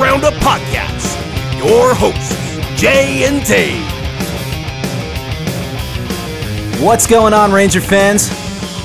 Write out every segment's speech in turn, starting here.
Roundup Podcast. Your hosts, Jay and Dave. What's going on, Ranger fans?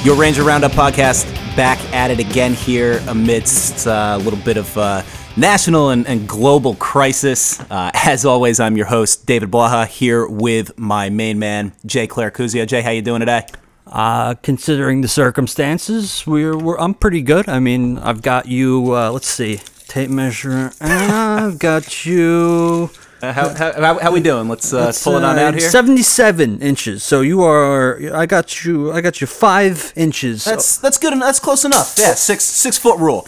Your Ranger Roundup podcast back at it again here amidst uh, a little bit of uh, national and, and, global crisis. Uh, as always, I'm your host, David Blaha, here with my main man, Jay Claire Cuzio. Jay, how you doing today? Uh, considering the circumstances, we're, we're I'm pretty good. I mean, I've got you. Uh, let's see, tape measure, and I've got you. Uh, how, how, how, we doing? Let's, uh, pull it on out here. Seventy-seven inches. So you are. I got you. I got you five inches. That's that's good. That's close enough. Yeah, six six foot rule.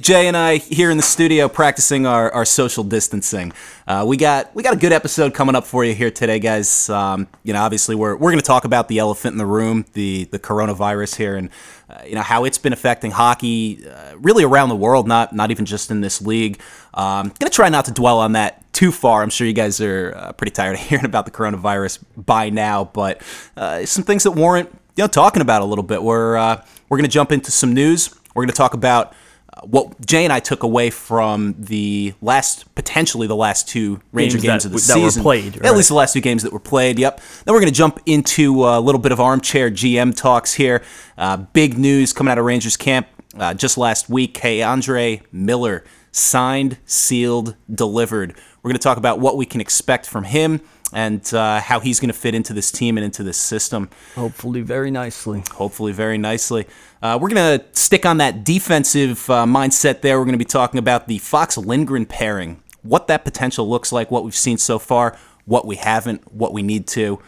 Jay and I here in the studio practicing our, our social distancing. Uh, we got we got a good episode coming up for you here today, guys. Um, you know, obviously we're we're going to talk about the elephant in the room, the the coronavirus here, and uh, you know how it's been affecting hockey uh, really around the world, not not even just in this league. Um, gonna try not to dwell on that too far. I'm sure you guys are uh, pretty tired of hearing about the coronavirus by now, but uh, some things that warrant you know talking about a little bit. We're uh, we're gonna jump into some news. We're gonna talk about what Jay and I took away from the last, potentially the last two Ranger games, games of the that season, played, right? at least the last two games that were played. Yep. Then we're going to jump into a little bit of armchair GM talks here. Uh, big news coming out of Rangers camp uh, just last week. Hey, Andre Miller signed, sealed, delivered. We're going to talk about what we can expect from him and uh, how he's going to fit into this team and into this system. Hopefully, very nicely. Hopefully, very nicely. Uh, we're going to stick on that defensive uh, mindset there. We're going to be talking about the Fox Lindgren pairing, what that potential looks like, what we've seen so far, what we haven't, what we need to.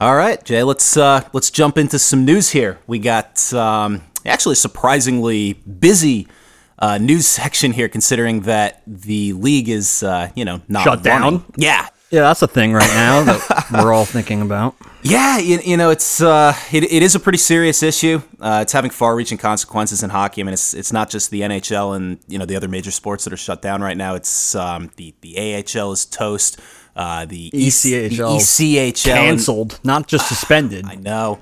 All right, Jay, let's uh, let's jump into some news here. We got um, actually surprisingly busy uh, news section here, considering that the league is, uh, you know, not shut running. down. Yeah, yeah, that's a thing right now that we're all thinking about. Yeah, you, you know, it's uh, it, it is a pretty serious issue. Uh, it's having far-reaching consequences in hockey. I mean, it's it's not just the NHL and you know the other major sports that are shut down right now. It's um, the the AHL is toast. Uh, the ECHL, the ECHL canceled, and, not just suspended. I know.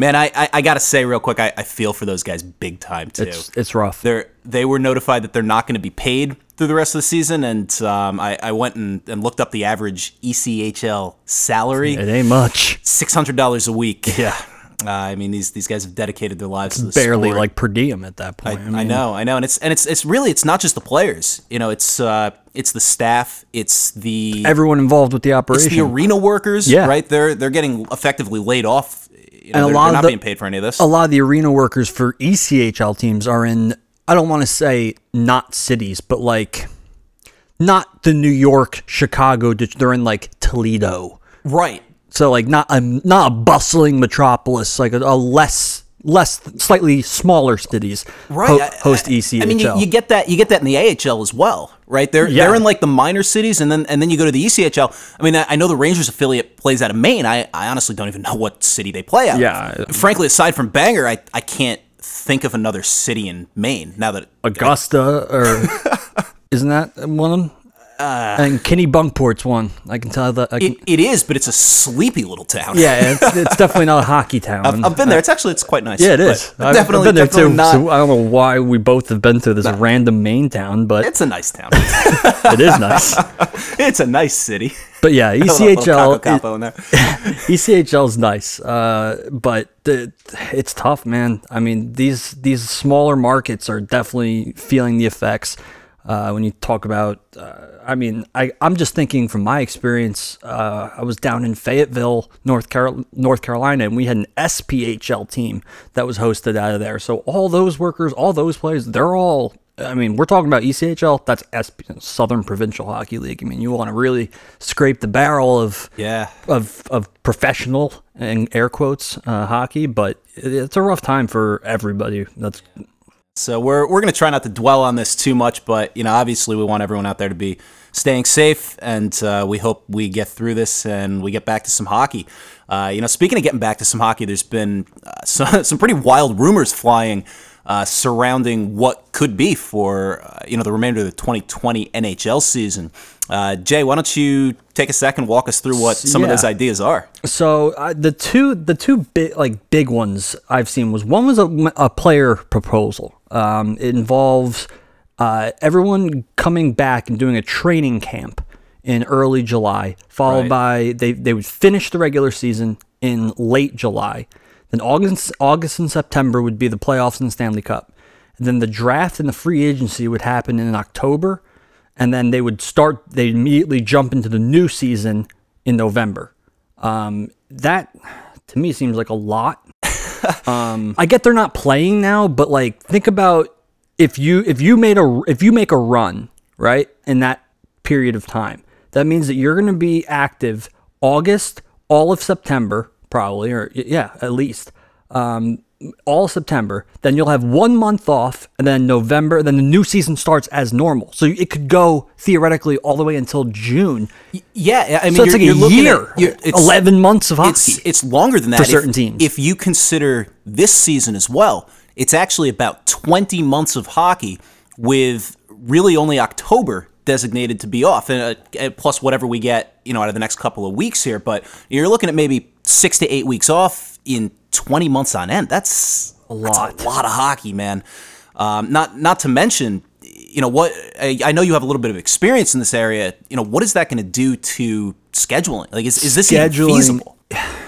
Man, I, I, I, gotta say real quick, I, I feel for those guys big time too. It's, it's rough. They're they were notified that they're not going to be paid through the rest of the season, and um, I, I went and, and looked up the average ECHL salary. It ain't much. Six hundred dollars a week. Yeah. Uh, I mean, these these guys have dedicated their lives it's to barely sport. like per diem at that point. I, I, mean, I, know, I know, and it's and it's it's really it's not just the players. You know, it's uh, it's the staff, it's the everyone involved with the operation. It's the arena workers, yeah. right? They're they're getting effectively laid off you know, and a lot they're not of the, being paid for any of this. A lot of the arena workers for ECHL teams are in. I don't want to say not cities, but like not the New York, Chicago. They're in like Toledo, right? So like not a not a bustling metropolis, like a, a less less slightly smaller cities right ho- host ECHL. I mean, you, you, get that you get that in the AHL as well, right? They're yeah. they're in like the minor cities, and then and then you go to the ECHL. I mean, I, I know the Rangers affiliate plays out of Maine. I, I honestly don't even know what city they play out. Yeah, of. frankly, aside from Bangor, I I can't think of another city in Maine now that Augusta or isn't that one of them? Uh, and Kennebunkport's one. I can tell that. Can, it, it is, but it's a sleepy little town. Yeah, it's, it's definitely not a hockey town. I've, I've, been there. It's actually it's quite nice. Yeah, it is. I've definitely I've been there too. Not, so I don't know why we both have been to this random Maine town, but it's a nice town. it is nice. it's a nice city. But yeah, ECHL. ECHL is nice, uh, but the, it's tough, man. I mean, these these smaller markets are definitely feeling the effects. Uh, when you talk about, uh, I mean, I, I'm just thinking from my experience. Uh, I was down in Fayetteville, North, Carol- North Carolina, and we had an SPHL team that was hosted out of there. So all those workers, all those players, they're all. I mean, we're talking about ECHL. That's SP, Southern Provincial Hockey League. I mean, you want to really scrape the barrel of yeah of of professional and air quotes uh, hockey, but it's a rough time for everybody. That's so we're we're gonna try not to dwell on this too much, but you know, obviously, we want everyone out there to be staying safe, and uh, we hope we get through this and we get back to some hockey. Uh, you know, speaking of getting back to some hockey, there's been uh, some, some pretty wild rumors flying uh, surrounding what could be for uh, you know the remainder of the 2020 NHL season. Uh, Jay, why don't you take a second, walk us through what some Yeah. of those ideas are? So uh, the two the two big like big ones I've seen was one was a, a player proposal. Um, it involves uh, everyone coming back and doing a training camp in early July, followed Right. by they they would finish the regular season in late July. Then August August and September would be the playoffs and the Stanley Cup. And then the draft and the free agency would happen in October, and then they would start. They immediately jump into the new season in November. Um, that to me seems like a lot. um, I get they're not playing now, but like think about if you if you made a if you make a run right in that period of time, that means that you're going to be active August, all of September, probably, or yeah, at least. Um, all September, then you'll have one month off, and then November, then the new season starts as normal. So it could go theoretically all the way until June. Yeah, I mean, So it's like a year, At, 11 months of hockey. It's it's longer than that for if- certain teams. If you consider this season as well, it's actually about 20 months of hockey with really only October designated to be off, and uh, plus whatever we get, you know, out of the next couple of weeks here. But you're looking at maybe six to eight weeks off in 20 months on end. That's a lot. That's a lot of hockey, man. Um, not not to mention, you know what? I, I know you have a little bit of experience in this area. You know, what is that going to do to scheduling? Like, is, is this Scheduling- feasible?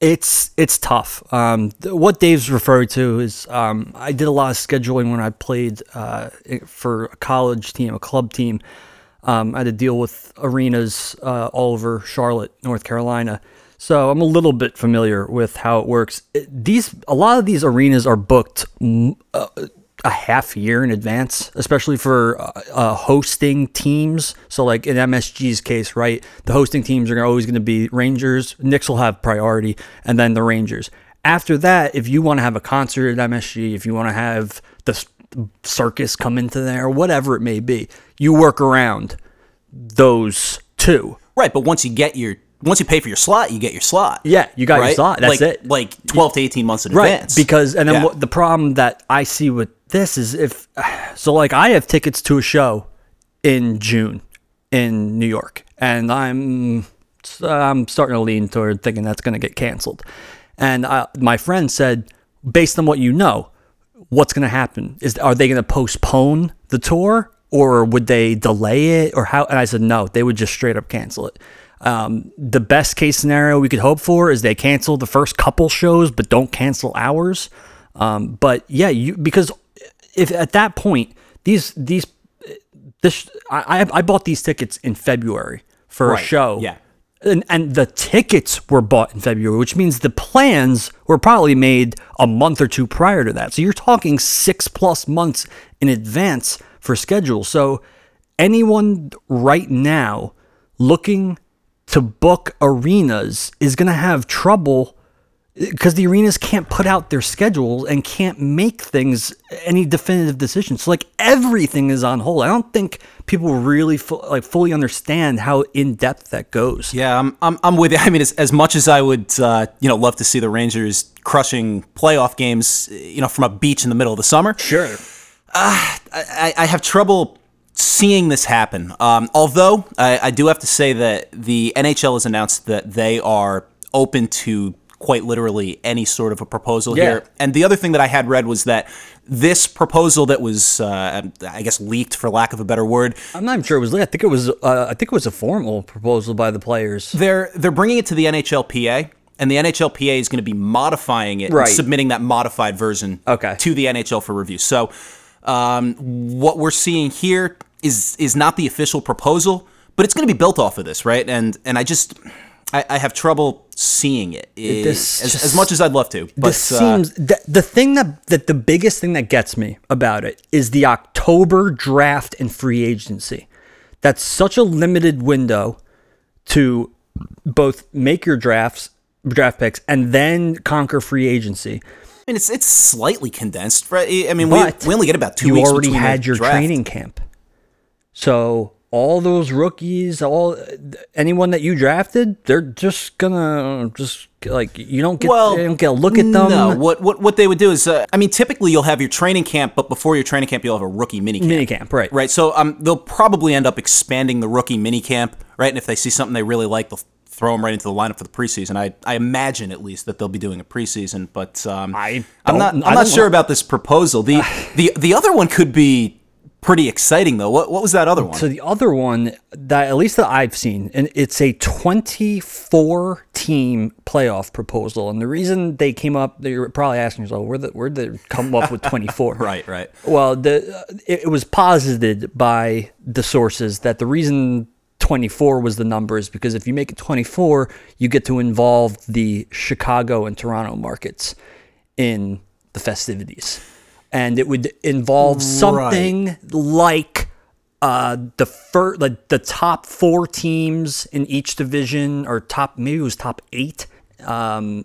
It's it's tough. Um, what Dave's referred to is um, I did a lot of scheduling when I played uh, for a college team, a club team. Um, I had to deal with arenas uh, all over Charlotte, North Carolina. So I'm a little bit familiar with how it works. These a lot of these arenas are booked uh, a half year in advance, especially for uh, uh, hosting teams. So, like in MSG's case, right, the hosting teams are always going to be Rangers. Knicks will have priority, and then the Rangers. After that, if you want to have a concert at MSG, if you want to have the circus come into there, whatever it may be, you work around those two. Right, but once you get your once you pay for your slot, you get your slot. Yeah, you got your slot. That's like, it. Like twelve to eighteen months in right advance. because and then Yeah. what the problem that i see with this is if so like i have tickets to a show in june in new york and i'm i'm starting to lean toward thinking that's going to get canceled and I, my friend said based on what you know what's going to happen is are they going to postpone the tour or would they delay it or how and i said no they would just straight up cancel it um, the best case scenario we could hope for is they cancel the first couple shows but don't cancel ours um, but yeah you because if at that point these these this I, I I bought these tickets in february for Right, a show yeah. and, and the tickets were bought in February, which means the plans were probably made a month or two prior to that. So you're talking six plus months in advance for schedule. So anyone right now looking to book arenas is going to have trouble because the arenas can't put out their schedules and can't make things any definitive decisions. So like everything is on hold. I don't think people really fu- like fully understand how in depth that goes. Yeah, I'm, I'm, I'm with you. I mean, as, as much as I would, uh, you know, love to see the Rangers crushing playoff games, you know, from a beach in the middle of the summer. Sure. I, I have trouble seeing this happen. Um, although I, I do have to say that the NHL has announced that they are open to quite literally any sort of a proposal Yeah. here. And the other thing that I had read was that this proposal that was, uh, I guess, leaked for lack of a better word, I'm not even sure it was. I think it was. Uh, I think it was a formal proposal by the players. they're they're bringing it to the NHLPA. And the NHLPA is going to be modifying it, Right. and submitting that modified version Okay. to the NHL for review. So, um, what we're seeing here is is not the official proposal, but it's going to be built off of this, right? And and I just I, I have trouble seeing it This as, just- as much as I'd love to. But this uh, seems the, the thing that that the biggest thing that gets me about it is the October draft and free agency. That's such a limited window to both make your drafts draft picks and then conquer free agency. I mean, it's it's slightly condensed, right? I mean, But we, we only get about two you weeks. already had your draft. training camp. So all those rookies, all anyone that you drafted, they're just gonna just like you don't get Well, you don't get a look at them. No, what what what they would do is, uh, I mean, typically you'll have your training camp, but before your training camp, you'll have a rookie mini camp. Mini camp, right. Right. So um, they'll probably end up expanding the rookie mini camp, right? And if they see something they really like, they'll throw them right into the lineup for the preseason. I I imagine at least that they'll be doing a preseason, but um, I I'm not I'm not sure know. about this proposal. The the the other one could be pretty exciting though. What what was that other one? So the other one that at least that I've seen, and it's a 24 team playoff proposal. And the reason they came up, you're probably asking yourself, where the where did they come up with 24? right, right. Well, the it, it was posited by the sources that the reason 24 was the numbers because if you make it 24, you get to involve the Chicago and Toronto markets in the festivities. And it would involve something like uh, the fir- like the top four teams in each division, or top maybe it was top eight. Um,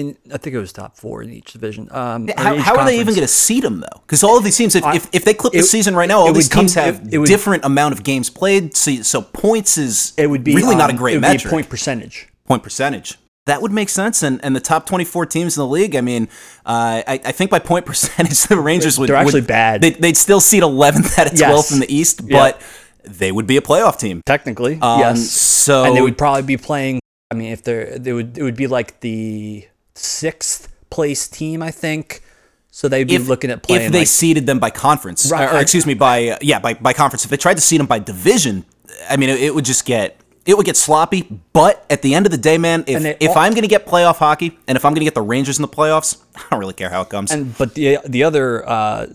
in, I think it was top four in each division. Um, How, each how are they even going to seed them though? Because all of these teams, if, if, if they clip the season right now, all these would teams have it- it would- different amount of games played. So, so points is It would be really not a um, great it would metric. Be point percentage. point percentage. That would make sense. And and the top 24 teams in the league, I mean, uh, I, I think by point percentage, the Rangers would. They're actually would- bad. They'd, they'd still seed 11th out of 12th Yes. in the East, but they would be a playoff team. Technically, Um, yes. So and they would probably be playing. I mean, if they're, they would, it would be like the sixth place team, I think. So they'd be if, looking at playing. if they like, seeded them by conference, Right, or, or excuse me, by uh, yeah, by, by conference. If they tried to seed them by division, I mean, it, it would just get it would get sloppy. But at the end of the day, man, if they if I'm going to get playoff hockey, and if I'm going to get the Rangers in the playoffs, I don't really care how it comes. and but the the other uh,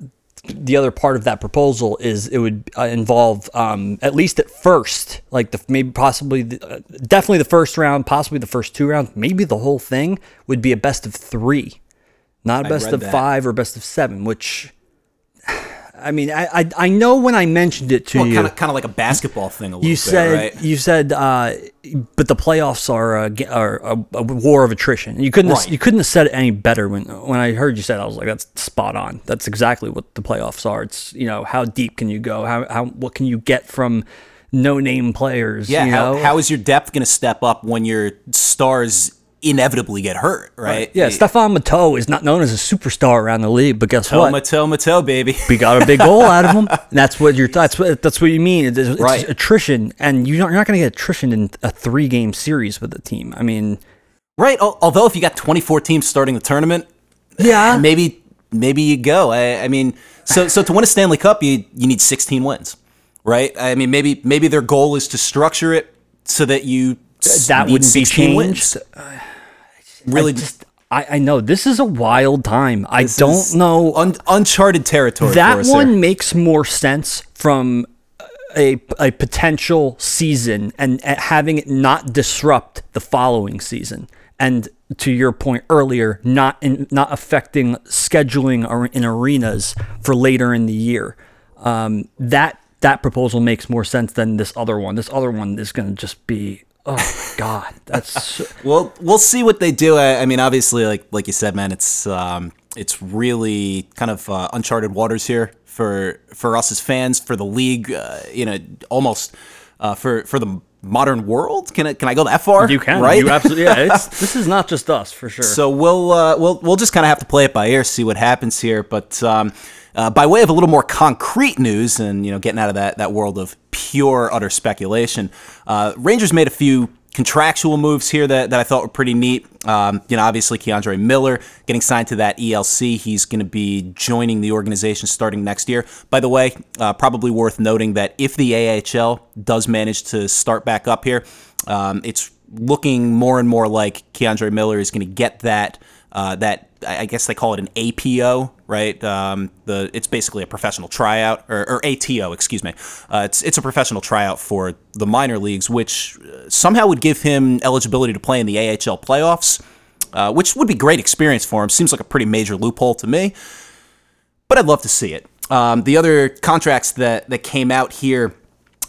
the other part of that proposal is it would uh, involve um, at least at first, like the maybe possibly the, uh, definitely the first round, possibly the first two rounds, maybe the whole thing would be a best of three, not a best of that. five or best of seven. Which I mean, I I, I know when I mentioned it to well, you. kind of kind of like a basketball thing. A little You bit, said right? you said, uh, but the playoffs are a, are a, a war of attrition. You couldn't Right. have, you couldn't have said it any better when when I heard you said. it, I was like, that's spot on. That's exactly what the playoffs are. It's you know how deep can you go? How how what can you get from no name players? Yeah, you how, how is your depth going to step up when your stars inevitably get hurt, right? yeah, Stefan Matteau is not known as a superstar around the league, but guess Toe, what? Mateo, Mateo, baby. we got a big goal out of him. And that's what you're. That's what. That's what you mean. It's, it's Right. attrition, and you're not, you're not going to get attrition in a three game series with a team. I mean, right. Although if you got 24 teams starting the tournament, yeah, eh, maybe maybe you go. I, I mean, so so to win a Stanley Cup, you you need 16 wins, right? I mean, maybe maybe their goal is to structure it so that you that wouldn't be 16 wins. Uh, Really, I just I, I know this is a wild time. I don't know un- uncharted territory. for that one makes more sense from a a potential season and having it not disrupt the following season. And to your point earlier, not in, not affecting scheduling or in arenas for later in the year. Um, that that proposal makes more sense than this other one. This other one is going to just be oh god, that's so- Well, we'll see what they do. I, I mean, obviously, like like you said, man, it's um, it's really kind of uh, uncharted waters here for for us as fans, for the league. Uh, you know, almost uh, for for the modern world. Can I can I go that far? you can right? You absolutely yeah. It's, this is not just us for sure. So we'll uh, we'll we'll just kind of have to play it by ear, see what happens here. But um, uh, by way of a little more concrete news, and you know, getting out of that that world of pure utter speculation, uh, Rangers made a few contractual moves here that, that I thought were pretty neat. Um, you know, obviously K'Andre Miller getting signed to that ELC. He's going to be joining the organization starting next year. By the way, uh, probably worth noting that if the AHL does manage to start back up here, um, it's looking more and more like K'Andre Miller is going to get that uh, that I guess they call it an APO, right? Um, the it's basically a professional tryout or, or ATO, excuse me. Uh, it's it's a professional tryout for the minor leagues, which uh, somehow would give him eligibility to play in the AHL playoffs, uh, which would be great experience for him. Seems like a pretty major loophole to me, but I'd love to see it. Um, the other contracts that that came out here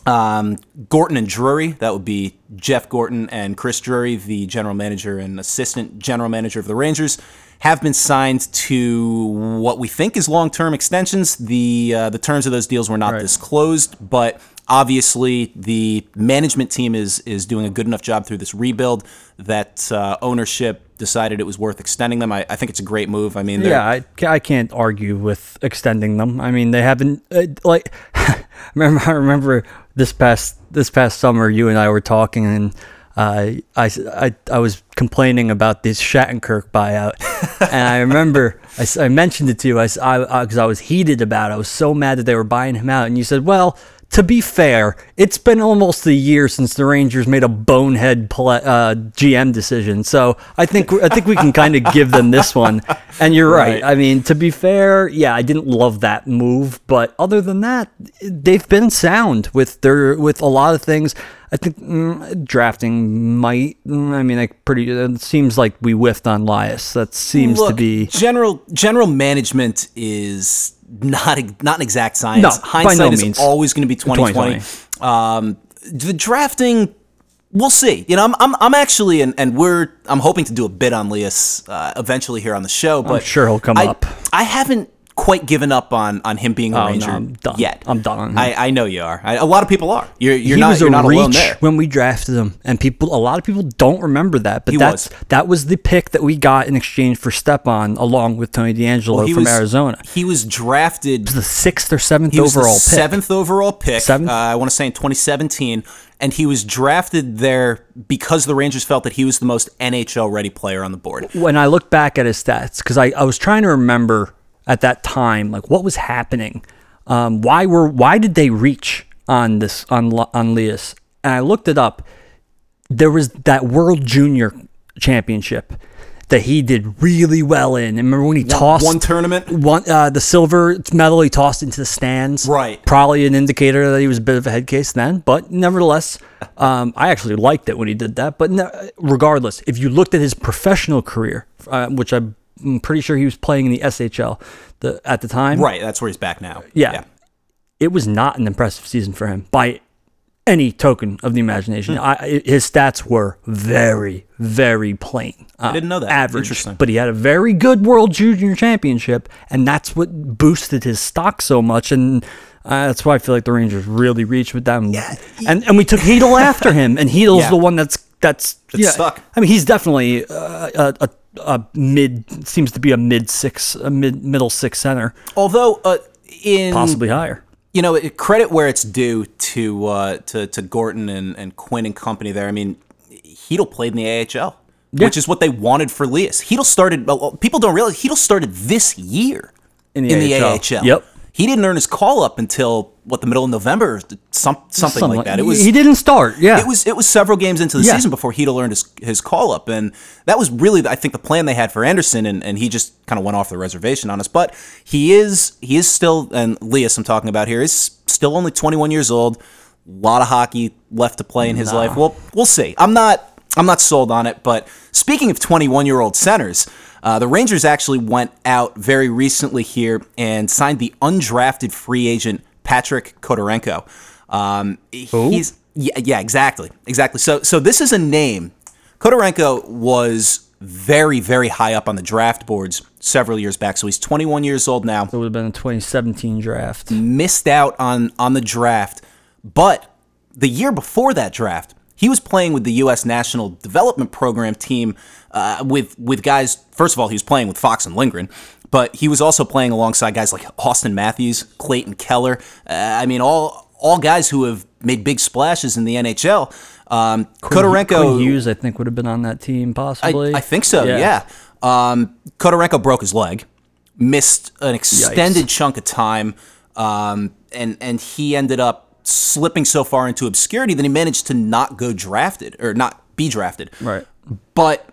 um, Gorton and Drury, that would be Jeff Gorton and Chris Drury, the general manager and assistant general manager of the Rangers, have been signed to what we think is long-term extensions. The uh, the terms of those deals were not Right. disclosed, but obviously the management team is is doing a good enough job through this rebuild that uh, ownership decided it was worth extending them. I, I think it's a great move. I mean, Yeah, I, I can't argue with extending them. I mean, they haven't uh, like. remember, I remember this past this past summer, you and I were talking, and uh, I, I, I was complaining about this Shattenkirk buyout, and I remember I, I mentioned it to you. I because I, I, I was heated about it. I was so mad that they were buying him out, and you said, "Well, to be fair, it's been almost a year since the Rangers made a bonehead pla uh, GM decision, so I think I think we can kind of give them this one." And you're right. Right. I mean, to be fair, yeah, I didn't love that move, but other than that, they've been sound with their with a lot of things. I think mm, drafting might. mm, I mean, like pretty. It seems like we whiffed on Lias. That seems to be. general general management is not a, not an exact science. No, Hindsight no is means. always going to be 2020. Um, the drafting, we'll see. You know, I'm I'm, I'm actually and, and we're I'm hoping to do a bit on Lias uh, eventually here on the show. But sure he'll come I, up. I haven't quite given up on on him being a Oh, no, Ranger I'm done. yet. I'm done on him. I, I know you are. I, a lot of people are. You're you're he not was you're a not reach alone there. when we drafted him, and people, a lot of people don't remember that. But He that's was. that was the pick that we got in exchange for Stepan, along with Tony DeAngelo He from was- Arizona. He was drafted The sixth or seventh He was overall pick. seventh overall pick. Seventh? Uh, I want to say in 2017, and he was drafted there because the Rangers felt that he was the most NHL ready player on the board. when I look back at his stats, because I, I was trying to remember at that time, like what was happening, um, why were why did they reach on this on on Lias? And I looked it up. There was that World Junior Championship that he did really well in. And remember when he tossed one tournament? one uh, the silver medal he tossed into the stands. Right. Probably an indicator that he was a bit of a head case then, but nevertheless, um, I actually liked it when he did that. But regardless, if you looked at his professional career, uh, which I'm pretty sure he was playing in the SHL the, at the time, Right, that's where he's back now. Yeah. it was not an impressive season for him by any token of the imagination. Hmm. I, his stats were very, very plain. I didn't know that. Average, Interesting. but he had a very good World Junior Championship, and that's what boosted his stock so much. And uh, that's why I feel like the Rangers really reached with them. Yeah, and and we took Chytil after him, and Chytil's Yeah. the one that's that's That's stuck. I mean, he's definitely uh, a, a a mid seems to be a mid six, a mid middle six center, Although, uh, in possibly higher. you know, credit where it's due to uh, to to Gorton and, and Quinn and company there. I mean, Chytil played in the AHL, which is what they wanted for Lias. Chytil started. well, People don't realize Chytil started this year In the AHL. Yep. He didn't earn his call up until what the middle of November, some, something, like that. It was he didn't start. Yeah, it was it was several games into the Yeah. season before Chytil earned his, his call up, and that was really I think the plan they had for Anderson, and, and he just kind of went off the reservation on us. But he is he is still, and Lias I'm talking about here is still only 21 years old. A lot of hockey left to play in his life. Well, we'll see. I'm not I'm not sold on it. But speaking of 21 year old centers. Uh, the Rangers actually went out very recently here and signed the undrafted free agent Patrick Khodorenko. Um, he's yeah, yeah, exactly, exactly. So, so this is a name. Khodorenko was very, very high up on the draft boards several years back. So he's 21 years old now. it would have been a 2017 draft. Missed out on on the draft, but the year before that draft, he was playing with the U.S. National Development Program team uh, with with guys. First of all, he was playing with Fox and Lindgren, but he was also playing alongside guys like Auston Matthews, Clayton Keller. Uh, I mean, all all guys who have made big splashes in the NHL. Um, Khodorenko, Quinn Hughes, I think, would have been on that team possibly. I, I think so. Yeah. Um, Khodorenko broke his leg, missed an extended chunk of time, um, and and he ended up slipping so far into obscurity that he managed to not go drafted or not be drafted. Right. But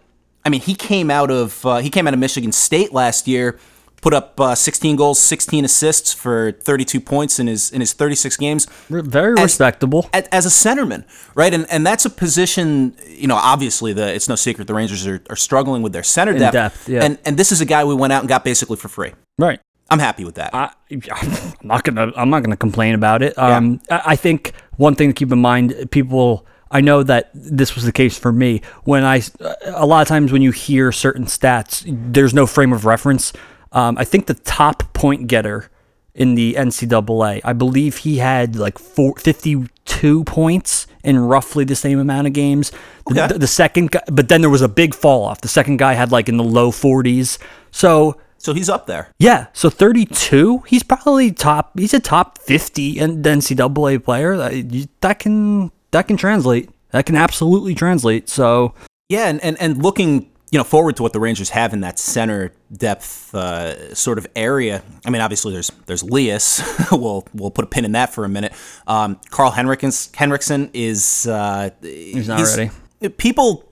I mean, he came out of uh, he came out of Michigan State last year, put up uh, 16 goals, 16 assists for 32 points in his in his 36 games Very As- respectable. as, as a centerman, right? And and that's a position, you know, obviously the it's no secret the Rangers are, are struggling with their center depth. depth, yeah. And and this is a guy we went out and got basically for free. Right. I'm happy with that. I, I'm not gonna. I'm not gonna complain about it. Um, I, I think one thing to keep in mind, people. I know that this was the case for me when I. A lot of times when you hear certain stats, there's no frame of reference. Um, I think the top point getter in the NCAA, I believe he had like four, 52 points in roughly the same amount of games. The, Okay. the, the second, guy, but then there was a big fall off. The second guy had like in the low 40s. So so he's up there. yeah, so 32, he's probably top. He's a top 50 in the NCAA player. That, that can that can translate That can absolutely translate. So Yeah, and, and, and looking you know forward to what the Rangers have in that center depth uh, sort of area. I mean, obviously there's there's Lias. we'll we'll put a pin in that for a minute. Um, Karl Henriksson Henriksson is uh, he's not ready. People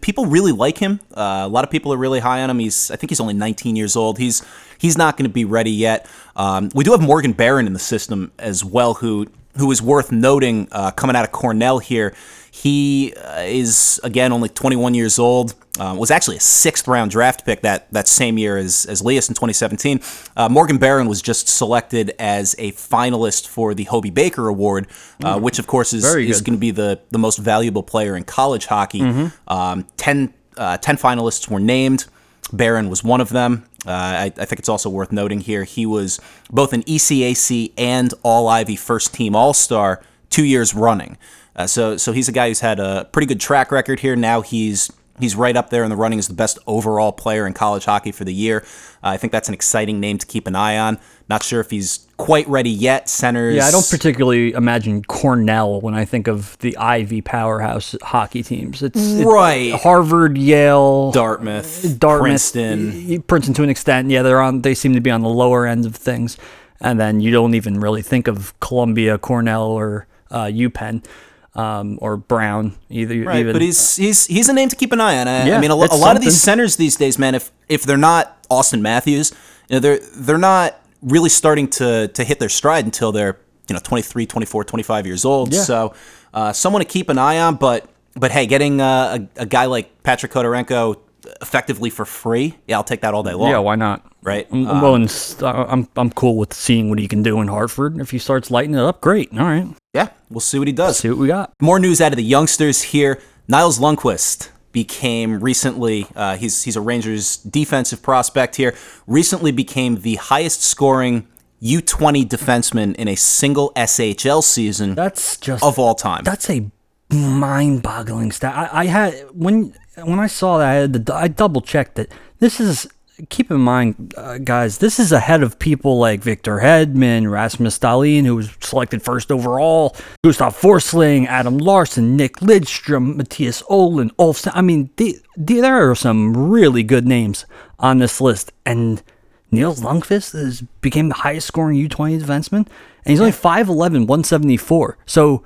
people really like him. Uh, a lot of people are really high on him. He's I think he's only 19 years old. He's he's not going to be ready yet. Um, we do have Morgan Barron in the system as well, who who is worth noting uh, coming out of Cornell here. He uh, is again only 21 years old. Uh, was actually a sixth round draft pick that that same year as as Lias in 2017. Uh, Morgan Barron was just selected as a finalist for the Hobey Baker Award, uh, which of course is is going to be the the most valuable player in college hockey. Um, 10, uh, 10 finalists were named. Barron was one of them. Uh, I, I think it's also worth noting here he was both an ECAC and All Ivy First Team All Star two years running. Uh, so so he's a guy who's had a pretty good track record here. Now he's he's right up there in the running as the best overall player in college hockey for the year. Uh, I think that's an exciting name to keep an eye on. Not sure if he's quite ready yet. Centers. Yeah, I don't particularly imagine Cornell when I think of the Ivy powerhouse hockey teams. It's, it's Right. Harvard, Yale, Dartmouth, Dartmouth, Princeton. Princeton to an extent. Yeah, they're on. They seem to be on the lower end of things, and then you don't even really think of Columbia, Cornell, or uh, UPenn, um, or Brown either. Right, even. but he's he's he's a name to keep an eye on. I, I mean, a, a lot of these centers these days, man, if if they're not Auston Matthews, you know, they're they're not really starting to to hit their stride until they're you know 23, 24, 25 years old. Yeah. So, uh, someone to keep an eye on. But but hey, getting uh, a, a guy like Patrick Khodorenko effectively for free, yeah, I'll take that all day long. yeah, why not? Right. I'm, Um, I'm willing. I'm I'm cool with seeing what he can do in Hartford. If he starts lighting it up, great. All right, yeah, we'll see what he does. see what we got. More news out of the youngsters here. Nils Lundkvist became recently, uh, he's, he's a Rangers defensive prospect here, recently became the highest scoring U20 defenseman in a single SHL season That's just of all time. That's a mind-boggling stat. I, I had when when I saw that, I, had to, I double checked that This is keep in mind, uh, guys. This is ahead of people like Victor Hedman, Rasmus Dahlin, who was selected first overall, Gustav Forsling, Adam Larsson, Nick Lidstrom, Matthias Olin, Olfsen. I mean, the, the, there are some really good names on this list, and Nils Lundkvist is, became the highest scoring U20 defenseman, and he's only 5'11", 174. So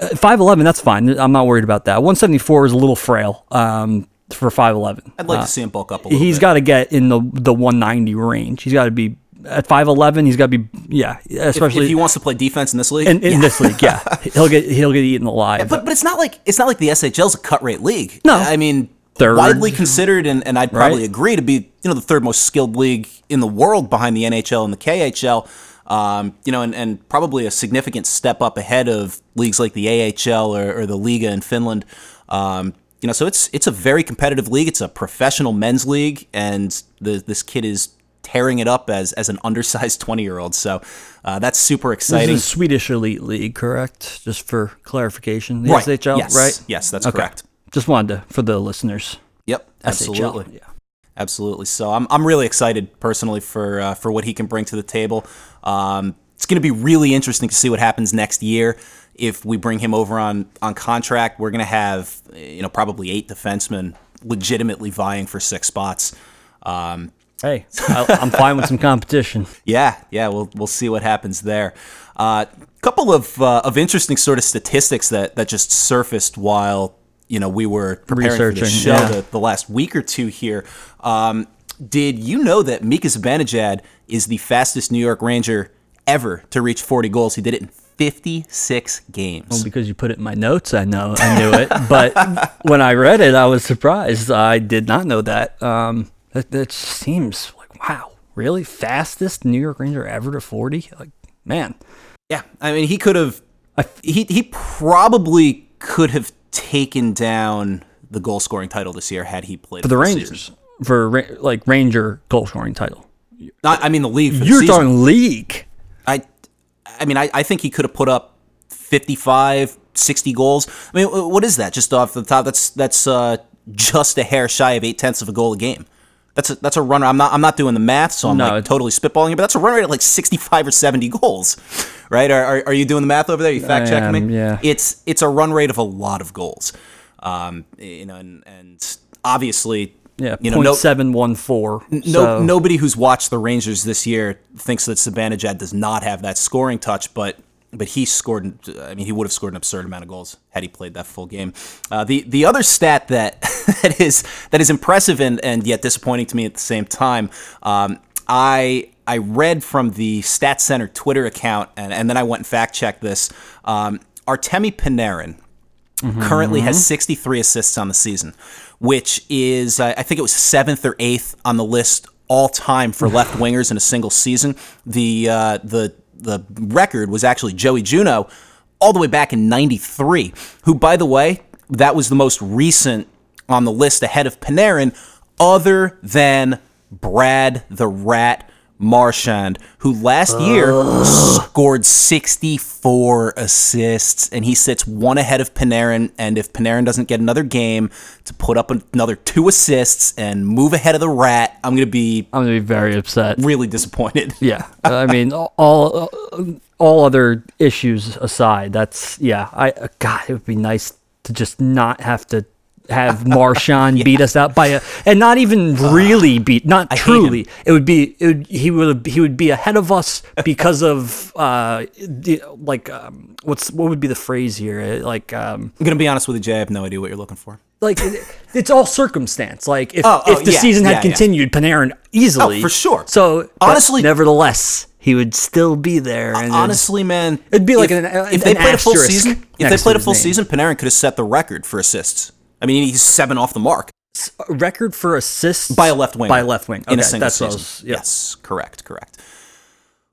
uh, 5'11", that's fine. I'm not worried about that. 174 is a little frail um, for 5'11". I'd like Uh, to see him bulk up a little He's got to get in the the 190 range. He's got to be at 5'11". He's got to be yeah, especially if he wants to play defense in this league. in, in this league. Yeah, he'll get he'll get eaten alive. but, but it's not like it's not like the SHL's a cut rate league. No. I mean Third. widely considered, and, and I'd probably Right. agree to be you know the third most skilled league in the world behind the NHL and the KHL. Um, you know, and, and probably a significant step up ahead of leagues like the AHL or, or the Liiga in Finland. Um, you know, so it's it's a very competitive league. It's a professional men's league, and the, this kid is tearing it up as as an undersized twenty year old. So uh, that's super this exciting. is Swedish elite league, correct? Just for clarification, the Right. SHL, Yes. right? Yes, that's Okay. correct. Just wanted to for the listeners. Yep, SHL. absolutely. Yeah. Absolutely. So I'm, I'm really excited personally for uh, for what he can bring to the table. Um, it's going to be really interesting to see what happens next year. If we bring him over on, on contract, we're going to have you know probably eight defensemen legitimately vying for six spots. Um, Hey, I, I'm fine with some competition. yeah, yeah, we'll we'll see what happens there. A uh, couple of uh, of interesting sort of statistics that that just surfaced while you know we were preparing for the show yeah. the, the last week or two here. Um, did you know that Mika Zibanejad is the fastest New York Ranger ever to reach 40 goals? He did it in 56 games. Well, because you put it in my notes, I know I knew it. But when I read it, I was surprised. I did not know that. Um, that, that seems like wow, really fastest New York Ranger ever to 40. Like man, Yeah, I mean he could have. He he probably could have taken down the goal scoring title this year had he played for the Rangers, season. For like Ranger goal scoring title. Not, I mean the league. For You're season. talking league. I, I mean, I, I think he could have put up 55, 60 goals. I mean, what is that? Just off the top, that's that's uh, just a hair shy of eight tenths of a goal a game. That's a, that's a run. I'm not I'm not doing the math, so I'm No, like totally spitballing it. But that's a run rate of like 65 or 70 goals, right? Are, are, are you doing the math over there? You fact checking me? yeah. It's it's a run rate of a lot of goals. Um, you know, and, and obviously, Yeah, you know, point no, seven one four. no, so, nobody who's watched the Rangers this year thinks that Zibanejad does not have that scoring touch, but but he scored. I mean, he would have scored an absurd amount of goals had he played that full game. Uh, the the other stat that that is that is impressive and and yet disappointing to me at the same time. Um, I I read from the Stat Center Twitter account, and, and then I went and fact checked this. Um, Artemi Panarin currently has 63 assists on the season, which is, uh, I think it was seventh or eighth on the list all time for left wingers in a single season. The, uh, the, the record was actually Joey Juneau all the way back in 93, who, by the way, that was the most recent on the list ahead of Panarin, other than Brad the Rat Marchand, who last year scored 64 assists, and he sits one ahead of Panarin. And if Panarin doesn't get another game to put up another two assists and move ahead of the Rat, I'm going to be I'm gonna be very upset. really disappointed. Yeah, I mean, all all other issues aside, that's yeah. I God, it would be nice to just not have to have Marchand beat us out by a, and not even really beat, not him. truly. It would be it would, he would he would be ahead of us because of uh the, like um, what's what would be the phrase here like um I'm going to be honest with you, Jay. I have no idea what you're looking for. like it, it's all circumstance. Like if Oh, oh, if the yeah, season had yeah, yeah. continued, Panarin easily Oh, for sure. So Honestly- nevertheless, he would still be there. And Honestly, man, It'd be like if, an- if they played a full season. If they played a full name. season, Panarin could have set the record for assists. I mean, he's seven off the mark a record for assists by a left wing. By a left wing in a single that's season. was- yeah. Yes, correct, correct.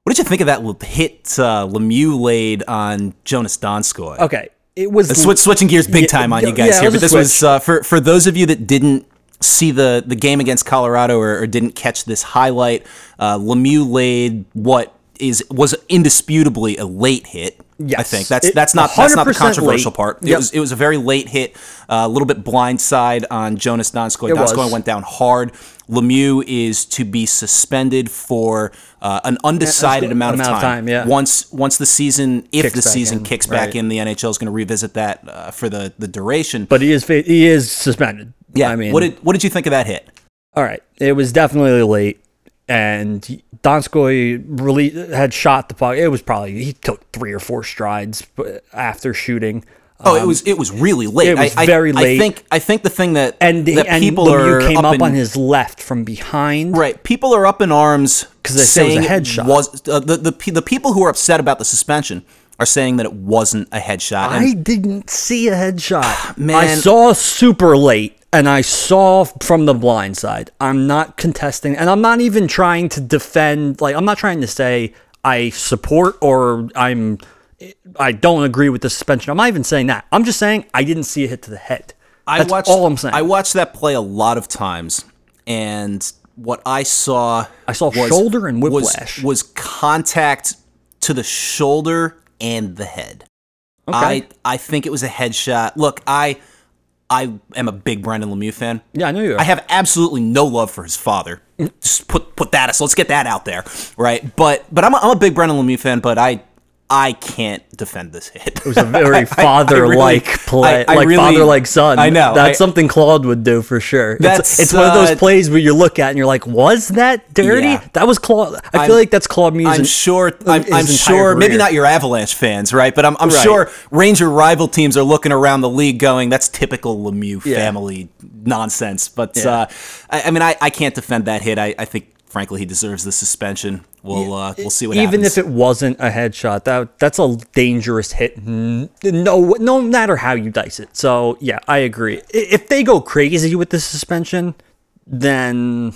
What did you think of that hit uh, Lemieux laid on Joonas Donskoi? Okay, it was Switch, switching gears big Yeah, time on you guys yeah, here, but this a was uh, for for those of you that didn't see the the game against Colorado or, or didn't catch this highlight. Uh, Lemieux laid what is was indisputably a late hit. I think that's It- that's not that's not the controversial late. part. It Yep. was it was a very late hit, uh, a little bit blindside on Joonas Donskoi. Donskoi went down hard. Lemieux is to be suspended for uh, an undecided amount, amount of of time. time, yeah. Once once the season, if Kicks the season in, kicks back right. in, the NHL is going to revisit that uh, for the the duration. but he is he is suspended. yeah, I mean, what did what did you think of that hit? all right, it was definitely late, and Donskoi really had shot the puck. It was probably he took three or four strides after shooting. Oh, it was it was really late. Um, it was I, I- very I late. think I think the thing that and that and people are came up, in, on his left from behind. right. People are up in arms 'Cause they say it was a saying headshot. Was uh, the the the people who are upset about the suspension are saying that it wasn't a headshot? And I didn't see a headshot. Man. I saw super late and I saw from the blind side. I'm not contesting and I'm not even trying to defend like I'm not trying to say I support or I'm I don't agree with the suspension. I'm not even saying that. I'm just saying I didn't see a hit to the head. I That's watched all I'm saying. I watched that play a lot of times, and what I saw I saw was- shoulder and whiplash. was, contact to the shoulder and the head. I I think it was a headshot. Look, I I am a big Brendan Lemieux fan. yeah, I know you. Are. I have absolutely no love for his father. Mm. Just put put that. So let's get that out there, right? But but I'm a, I'm a big Brendan Lemieux fan. But I I can't defend this hit. it was a very father-like really- play, I- I like really- father-like son. I know, That's I- something Claude would do for sure. It's, That's, it's one of those uh, plays where you look at and you're like, "Was that dirty? Yeah. That was Claude." I I'm- feel like that's Claude Muse. I'm sure. I'm, I'm sure. Maybe not your Avalanche fans, right? But I'm, I'm Right. sure Ranger rival teams are looking around the league, going, "That's typical Lemieux Yeah. family nonsense." But Yeah. uh, I, I mean, I, I can't defend that hit. I, I think, frankly, he deserves the suspension. We'll uh, we'll see what happens. Even happens. if it wasn't a headshot, that that's a dangerous hit. No, no matter how you dice it. So yeah, I agree. If they go crazy with the suspension, then.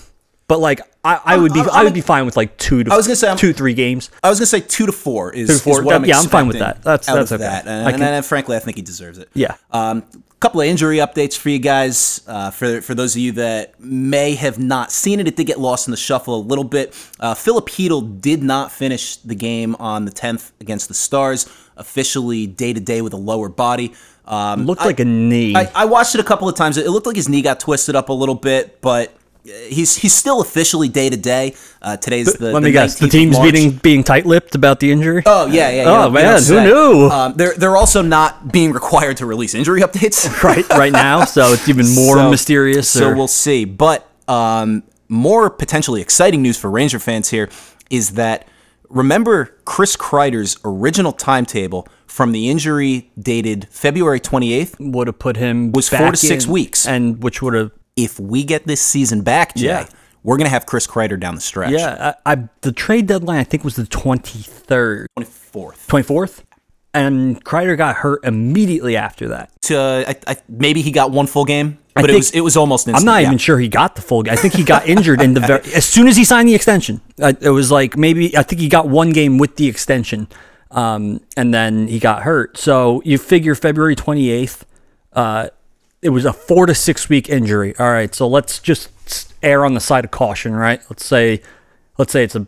But like, I, I would be, I'm- I I'm- would be fine with like two to I was gonna say, I'm- two, three games. I was gonna say two to four is, Two to four. is what I'm yeah, I'm fine with that. That's- that's okay. that. I And, and, and frankly, I think he deserves it. Yeah. Um, couple of injury updates for you guys. Uh, for for those of you that may have not seen it, it did get lost in the shuffle a little bit. Uh, Filip Chytil did not finish the game on the 10th against the Stars, officially day to day with a lower body. Um, Looked like a knee. I, I watched it a couple of times. It looked like his knee got twisted up a little bit, but he's he's still officially day to day. Uh, Today's the Let the me guess. The team's March. being being tight-lipped about the injury. Oh yeah, yeah. Oh, don't- you don't man, who knew? Um, they're they're also not being required to release injury updates. right, right now. So it's even more So- mysterious. So or- we'll see. But um, more potentially exciting news for Ranger fans here is that remember Chris Kreider's original timetable from the injury dated February 28th. would have put him Was four to six in, weeks. and which would have If we get this season back, Jay, Yeah. we're gonna have Chris Kreider down the stretch. yeah. I, I the trade deadline I think was the twenty third, 24th. twenty fourth, and Kreider got hurt immediately after that. To, I, I, maybe he got one full game, but it was it was almost. Instant. I'm not yeah. even sure he got the full. Game. I think he got injured in the very as soon as he signed the extension. Uh, it was like maybe I think he got one game with the extension, um, and then he got hurt. So you figure February 28th, uh, it was a four to six week injury. All right, so let's just err on the side of caution, right? Let's say, let's say it's a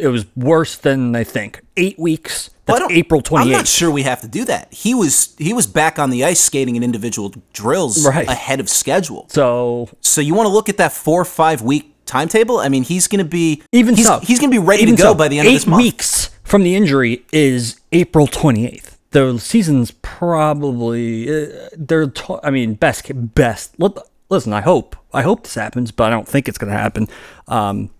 it was worse than they think. Eight weeks. Well, That's don't- April 28th. I'm not sure we have to do that. He was he was back on the ice skating in individual drills Right. ahead of schedule. So So you want to look at that four or five week timetable? I mean, he's going to be Even he's, so, he's going to be ready to go so, by the end eight of this month. weeks from the injury is April 28th. The season's probably uh, they're. T- I mean, best best. Listen, I hope I hope this happens, but I don't think it's going to happen. Um,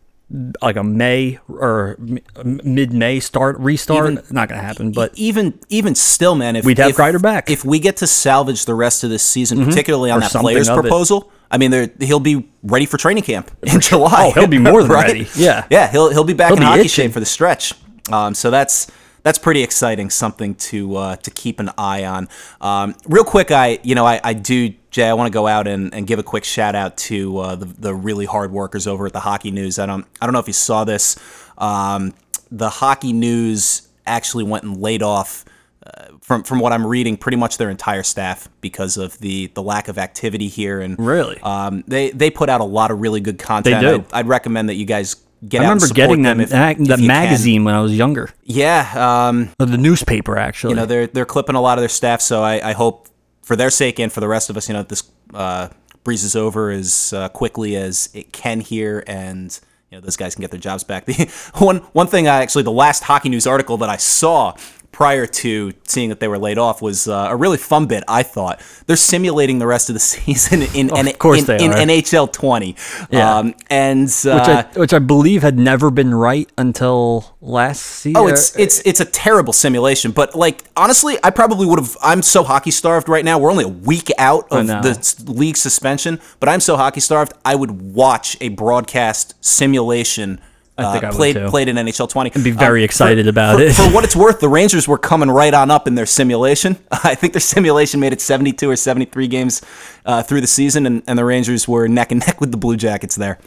like a May or mid May start restart, Even- not going to happen. But even even still, man, if We'd have if, Kreider back. if we get to salvage the rest of this season, particularly on Or that players of it. proposal, I mean, he'll be ready for training camp in July. Oh, he'll be more than right? ready. Yeah. yeah, he'll he'll be back He'll in be hockey itching. shape for the stretch. Um, so that's that's pretty exciting. Something to uh, to keep an eye on. Um, real quick, I you know I, I do Jay. I want to go out and, and give a quick shout out to uh, the the really hard workers over at the Hockey News. I don't I don't know if you saw this. Um, the Hockey News actually went and laid off uh, from from what I'm reading, pretty much their entire staff because of the the lack of activity here. And Really? um, they they put out a lot of really good content. They do. I'd, I'd recommend that you guys get I remember getting that them if, mag- if that you can. magazine when I was younger, Yeah, um, or the newspaper actually. you know they're they're clipping a lot of their staff, so I, I hope for their sake and for the rest of us, you know, this uh, breezes over as uh, quickly as it can here, and you know those guys can get their jobs back. The one one thing I actually the last hockey news article that I saw prior to seeing that they were laid off was uh, a really fun bit. I thought they're simulating the rest of the season in in, Of course in, they in are. NHL 20, Yeah. um, and uh, which I which I believe had never been right until last season. Oh, it's it's it's a terrible simulation. But like honestly, I probably would have. I'm so hockey starved right now. We're only a week out of the league suspension, but I'm so hockey starved. I would watch a broadcast simulation. I think uh, I played too. played in NHL 20. be very Um, excited for- about for- it. For what it's worth, the Rangers were coming right on up in their simulation. I think their simulation made it 72 or 73 games uh, through the season, and, and the Rangers were neck and neck with the Blue Jackets there.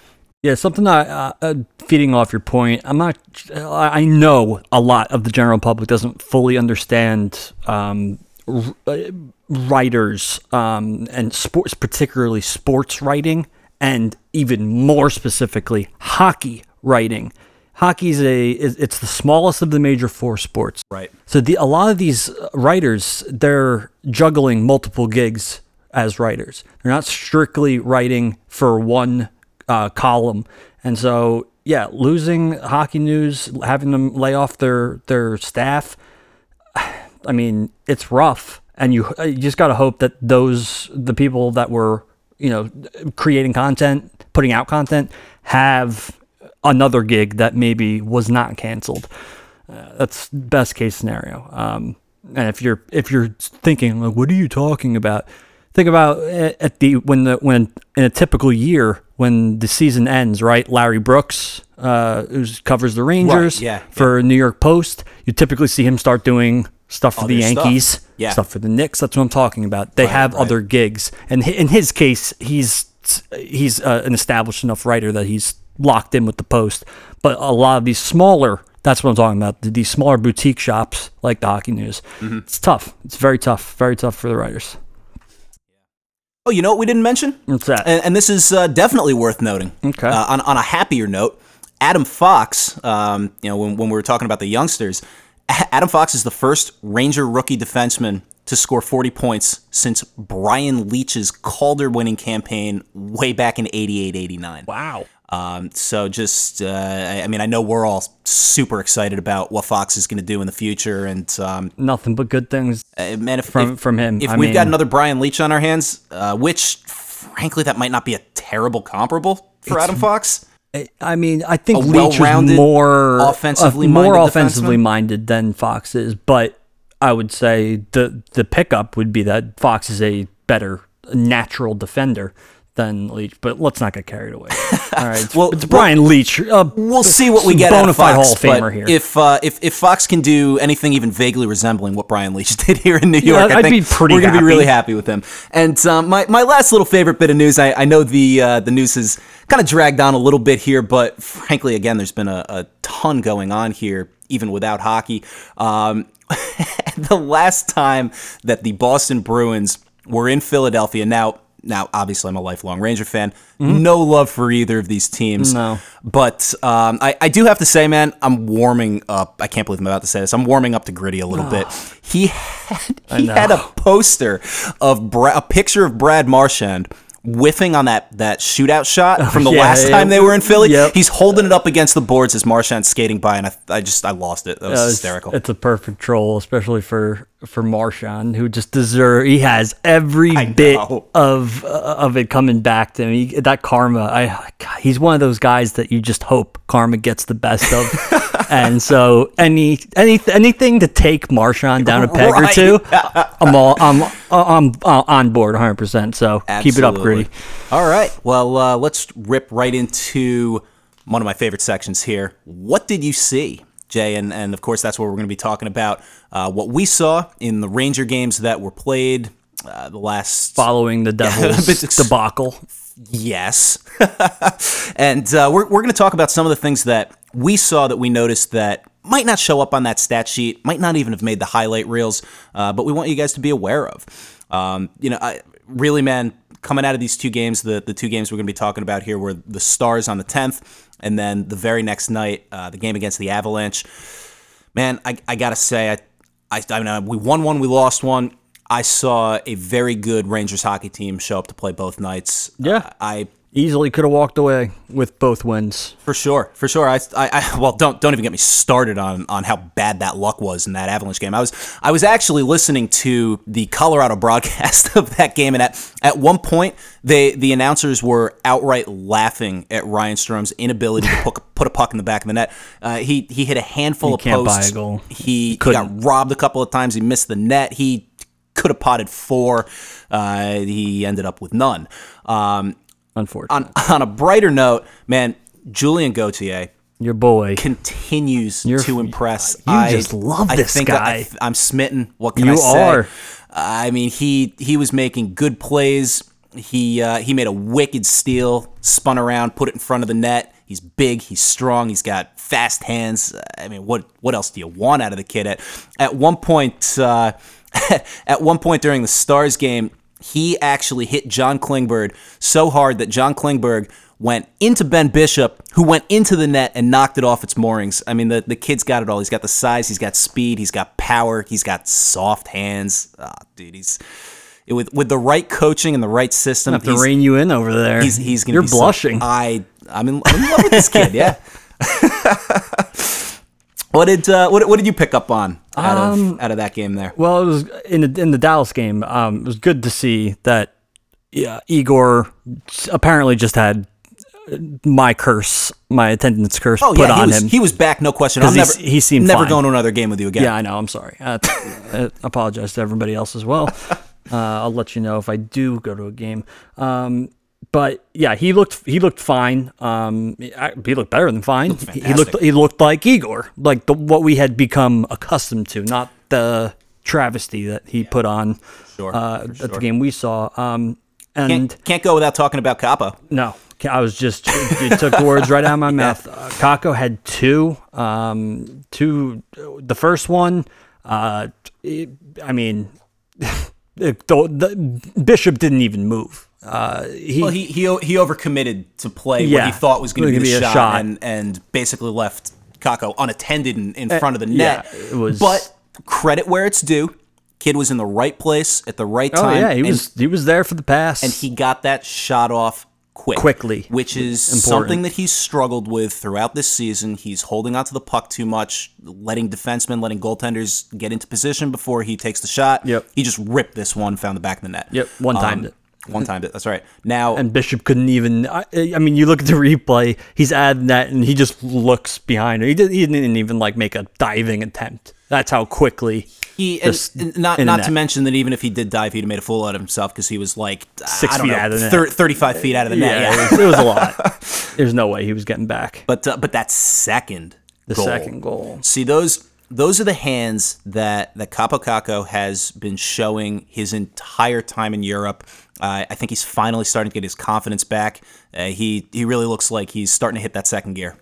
Yeah, something I, uh, uh, feeding off your point. I'm not. I know a lot of the general public doesn't fully understand um, r- uh, writers um, and sports, particularly sports writing, and even more specifically hockey writing. Hockey's a it's the smallest of the major four sports. Right. So the a lot of these uh, writers, they're juggling multiple gigs as writers. They're not strictly writing for one uh, column, and so yeah, losing hockey news, having them lay off their their staff. I mean, it's rough, and you you just got to hope that those the people that were you know creating content, putting out content, have another gig that maybe was not canceled. Uh, that's best case scenario. Um, and if you're if you're thinking like, what are you talking about? Think about at the when the when in a typical year when the season ends, right? Larry Brooks, uh, who covers the Rangers yeah, for New York Post, you typically see him start doing stuff for the Other stuff. Yankees, Yeah. stuff for the Knicks. That's what I'm talking about. They have right. other gigs, and in his case, he's he's uh, an established enough writer that he's locked in with the Post. But a lot of these smaller, that's what I'm talking about. These smaller boutique shops like the Hockey News. Mm-hmm. It's tough. It's very tough. Very tough for the writers. Oh, you know what we didn't mention? What's that? And, and this is uh, definitely worth noting. Okay. Uh, on, on a happier note, Adam Fox, um, you know, when, when we were talking about the youngsters, A- Adam Fox is the first Ranger rookie defenseman to score 40 points since Brian Leetch's Calder winning campaign way back in 88 89. Wow. Um, so just, uh, I mean, I know we're all super excited about what Fox is going to do in the future, and um, Nothing but good things. uh, man, if, From- if- from him, if I we've got another Brian Leetch on our hands, uh, which frankly that might not be a terrible comparable for Adam Fox. I mean, I think A Leetch is more offensively more minded offensively defenseman? minded than Fox is, but I would say the the pickup would be that Fox is a better natural defender than Leetch. But let's not get carried away. All right, Well, it's Brian Leetch. Uh, We'll see what we get out of Fox, Hall of Famer here. If uh, if if Fox can do anything even vaguely resembling what Brian Leetch did here in New York, I I'd think be pretty we're gonna be really happy with him. And um, my my last little favorite bit of news, I, I know the uh, the news has kind of dragged on a little bit here, but frankly, again, there's been a, a ton going on here, even without hockey. Um, the last time that the Boston Bruins were in Philadelphia, now. Now, obviously, I'm a lifelong Ranger fan. No love for either of these teams. No. But um, I, I do have to say, man, I'm warming up. I can't believe I'm about to say this. I'm warming up to Gritty a little bit. He had he had a poster of Bra- a picture of Brad Marchand whiffing on that that shootout shot from the yeah, last yeah. time they were in Philly. Yep. He's holding it up against the boards as Marchand's skating by, and I, I just I lost it. That was it's- hysterical. It's a perfect troll, especially for for Marchand, who just deserve. He has every bit of uh, of it coming back to him. He, that karma, I he's one of those guys that you just hope karma gets the best of. and so any any anything to take Marchand down a peg or two, I'm all I'm I'm, uh, on board 100. percent So keep it up, Absolutely. gritty. All right. Well, uh, let's rip right into one of my favorite sections here. What did you see, Jay? And, and of course, that's what we're going to be talking about uh, what we saw in the Ranger games that were played uh, the last. Following the Devils debacle. Yes. and uh, we're, we're going to talk about some of the things that we saw that we noticed that might not show up on that stat sheet, might not even have made the highlight reels, uh, but we want you guys to be aware of. Um, you know, I, really, man, coming out of these two games, the, the two games we're going to be talking about here were the Stars on the 10th, and then the very next night, uh, the game against the Avalanche. Man, I, I got to say, I, I, I mean, we won one, we lost one. I saw a very good Rangers hockey team show up to play both nights. Yeah. Uh, I Easily could have walked away with both wins. for sure, for sure. I, I, I, well, don't don't even get me started on on how bad that luck was in that Avalanche game. I was I was actually listening to the Colorado broadcast of that game, and at at one point, they the announcers were outright laughing at Ryan Strome's inability to put, put a puck in the back of the net. Uh, he he hit a handful of can't buy posts. a goal. He, he Couldn't. got robbed a couple of times. He missed the net. He could have potted four. Uh, he ended up with none. Um, Unfortunately, on on a brighter note, man, Julien Gauthier your boy. continues You're- to impress. you I just love I this think guy. I, am smitten. What can You I say? are. I mean, he he was making good plays. He uh, he made a wicked steal, spun around, put it in front of the net. He's big. He's strong. He's got fast hands. I mean, what what else do you want out of the kid? At at one point, uh, at one point during the Stars game, he actually hit John Klingberg so hard that John Klingberg went into Ben Bishop, who went into the net and knocked it off its moorings. I mean, the, the kid's got it all. He's got the size, he's got speed, he's got power, he's got soft hands. Ah, dude, he's with with the right coaching and the right system. have to rein you in over there. he's, he's gonna You're some- blushing. I I'm in, I'm in love with this kid. Yeah. what did uh, what, what did you pick up on out Um, of out of that game there? well, it was in the, in the Dallas game. Um, it was good to see that yeah, Igor apparently just had my curse, my attendance curse Oh put yeah, on was, him. he was back, no question. I'm never he seemed never fine. going to another game with you again. yeah, I know. I'm sorry. Uh, I apologize to everybody else as well. Uh, I'll let you know if I do go to a game. Um, but yeah, he looked he looked fine. Um, he looked better than fine. He- he looked he looked like Igor, like the, what we had become accustomed to, not the travesty that he put on Sure, uh, at the game we saw. Um, and Can't, can't go without talking about Kaapo. no, I was just you took the words right out of my mouth. Uh, Kakko had two. Um, two. The first one, uh, it- I mean, the, the Bishop didn't even move. Uh, he, Well, he he he overcommitted to play what he thought was going to be be a shot, shot. and and basically left Kakko unattended in, in front of the yeah, net. it was- But credit where it's due. Kid was in the right place at the right Oh time. yeah, he and- was he was there for the pass. and he got that shot off quick. Quickly. Which is Important. something that he's struggled with throughout this season. He's holding onto the puck too much, letting defensemen, letting goaltenders get into position before he takes the shot. Yep. He just ripped this one, found the back of the net. Yep, one-timed it. One time. That's right. Now and Bishop couldn't even. I, I mean, you look at the replay. He's adding that, and he just looks behind her. He, did, he didn't even like make a diving attempt. That's how quickly. he and, and not not net. to mention that even if he did dive, he'd have made a fool out of himself because he was like Six I don't feet know, out of the net. thir- thirty-five feet out of the net. Yeah, Yeah. it, was, it was a lot. There's no way he was getting back. But uh, but that second The goal, second goal. See those those are the hands that that Kaapo Kakko has been showing his entire time in Europe. Uh, I think he's finally starting to get his confidence back. Uh, he he really looks like he's starting to hit that second gear.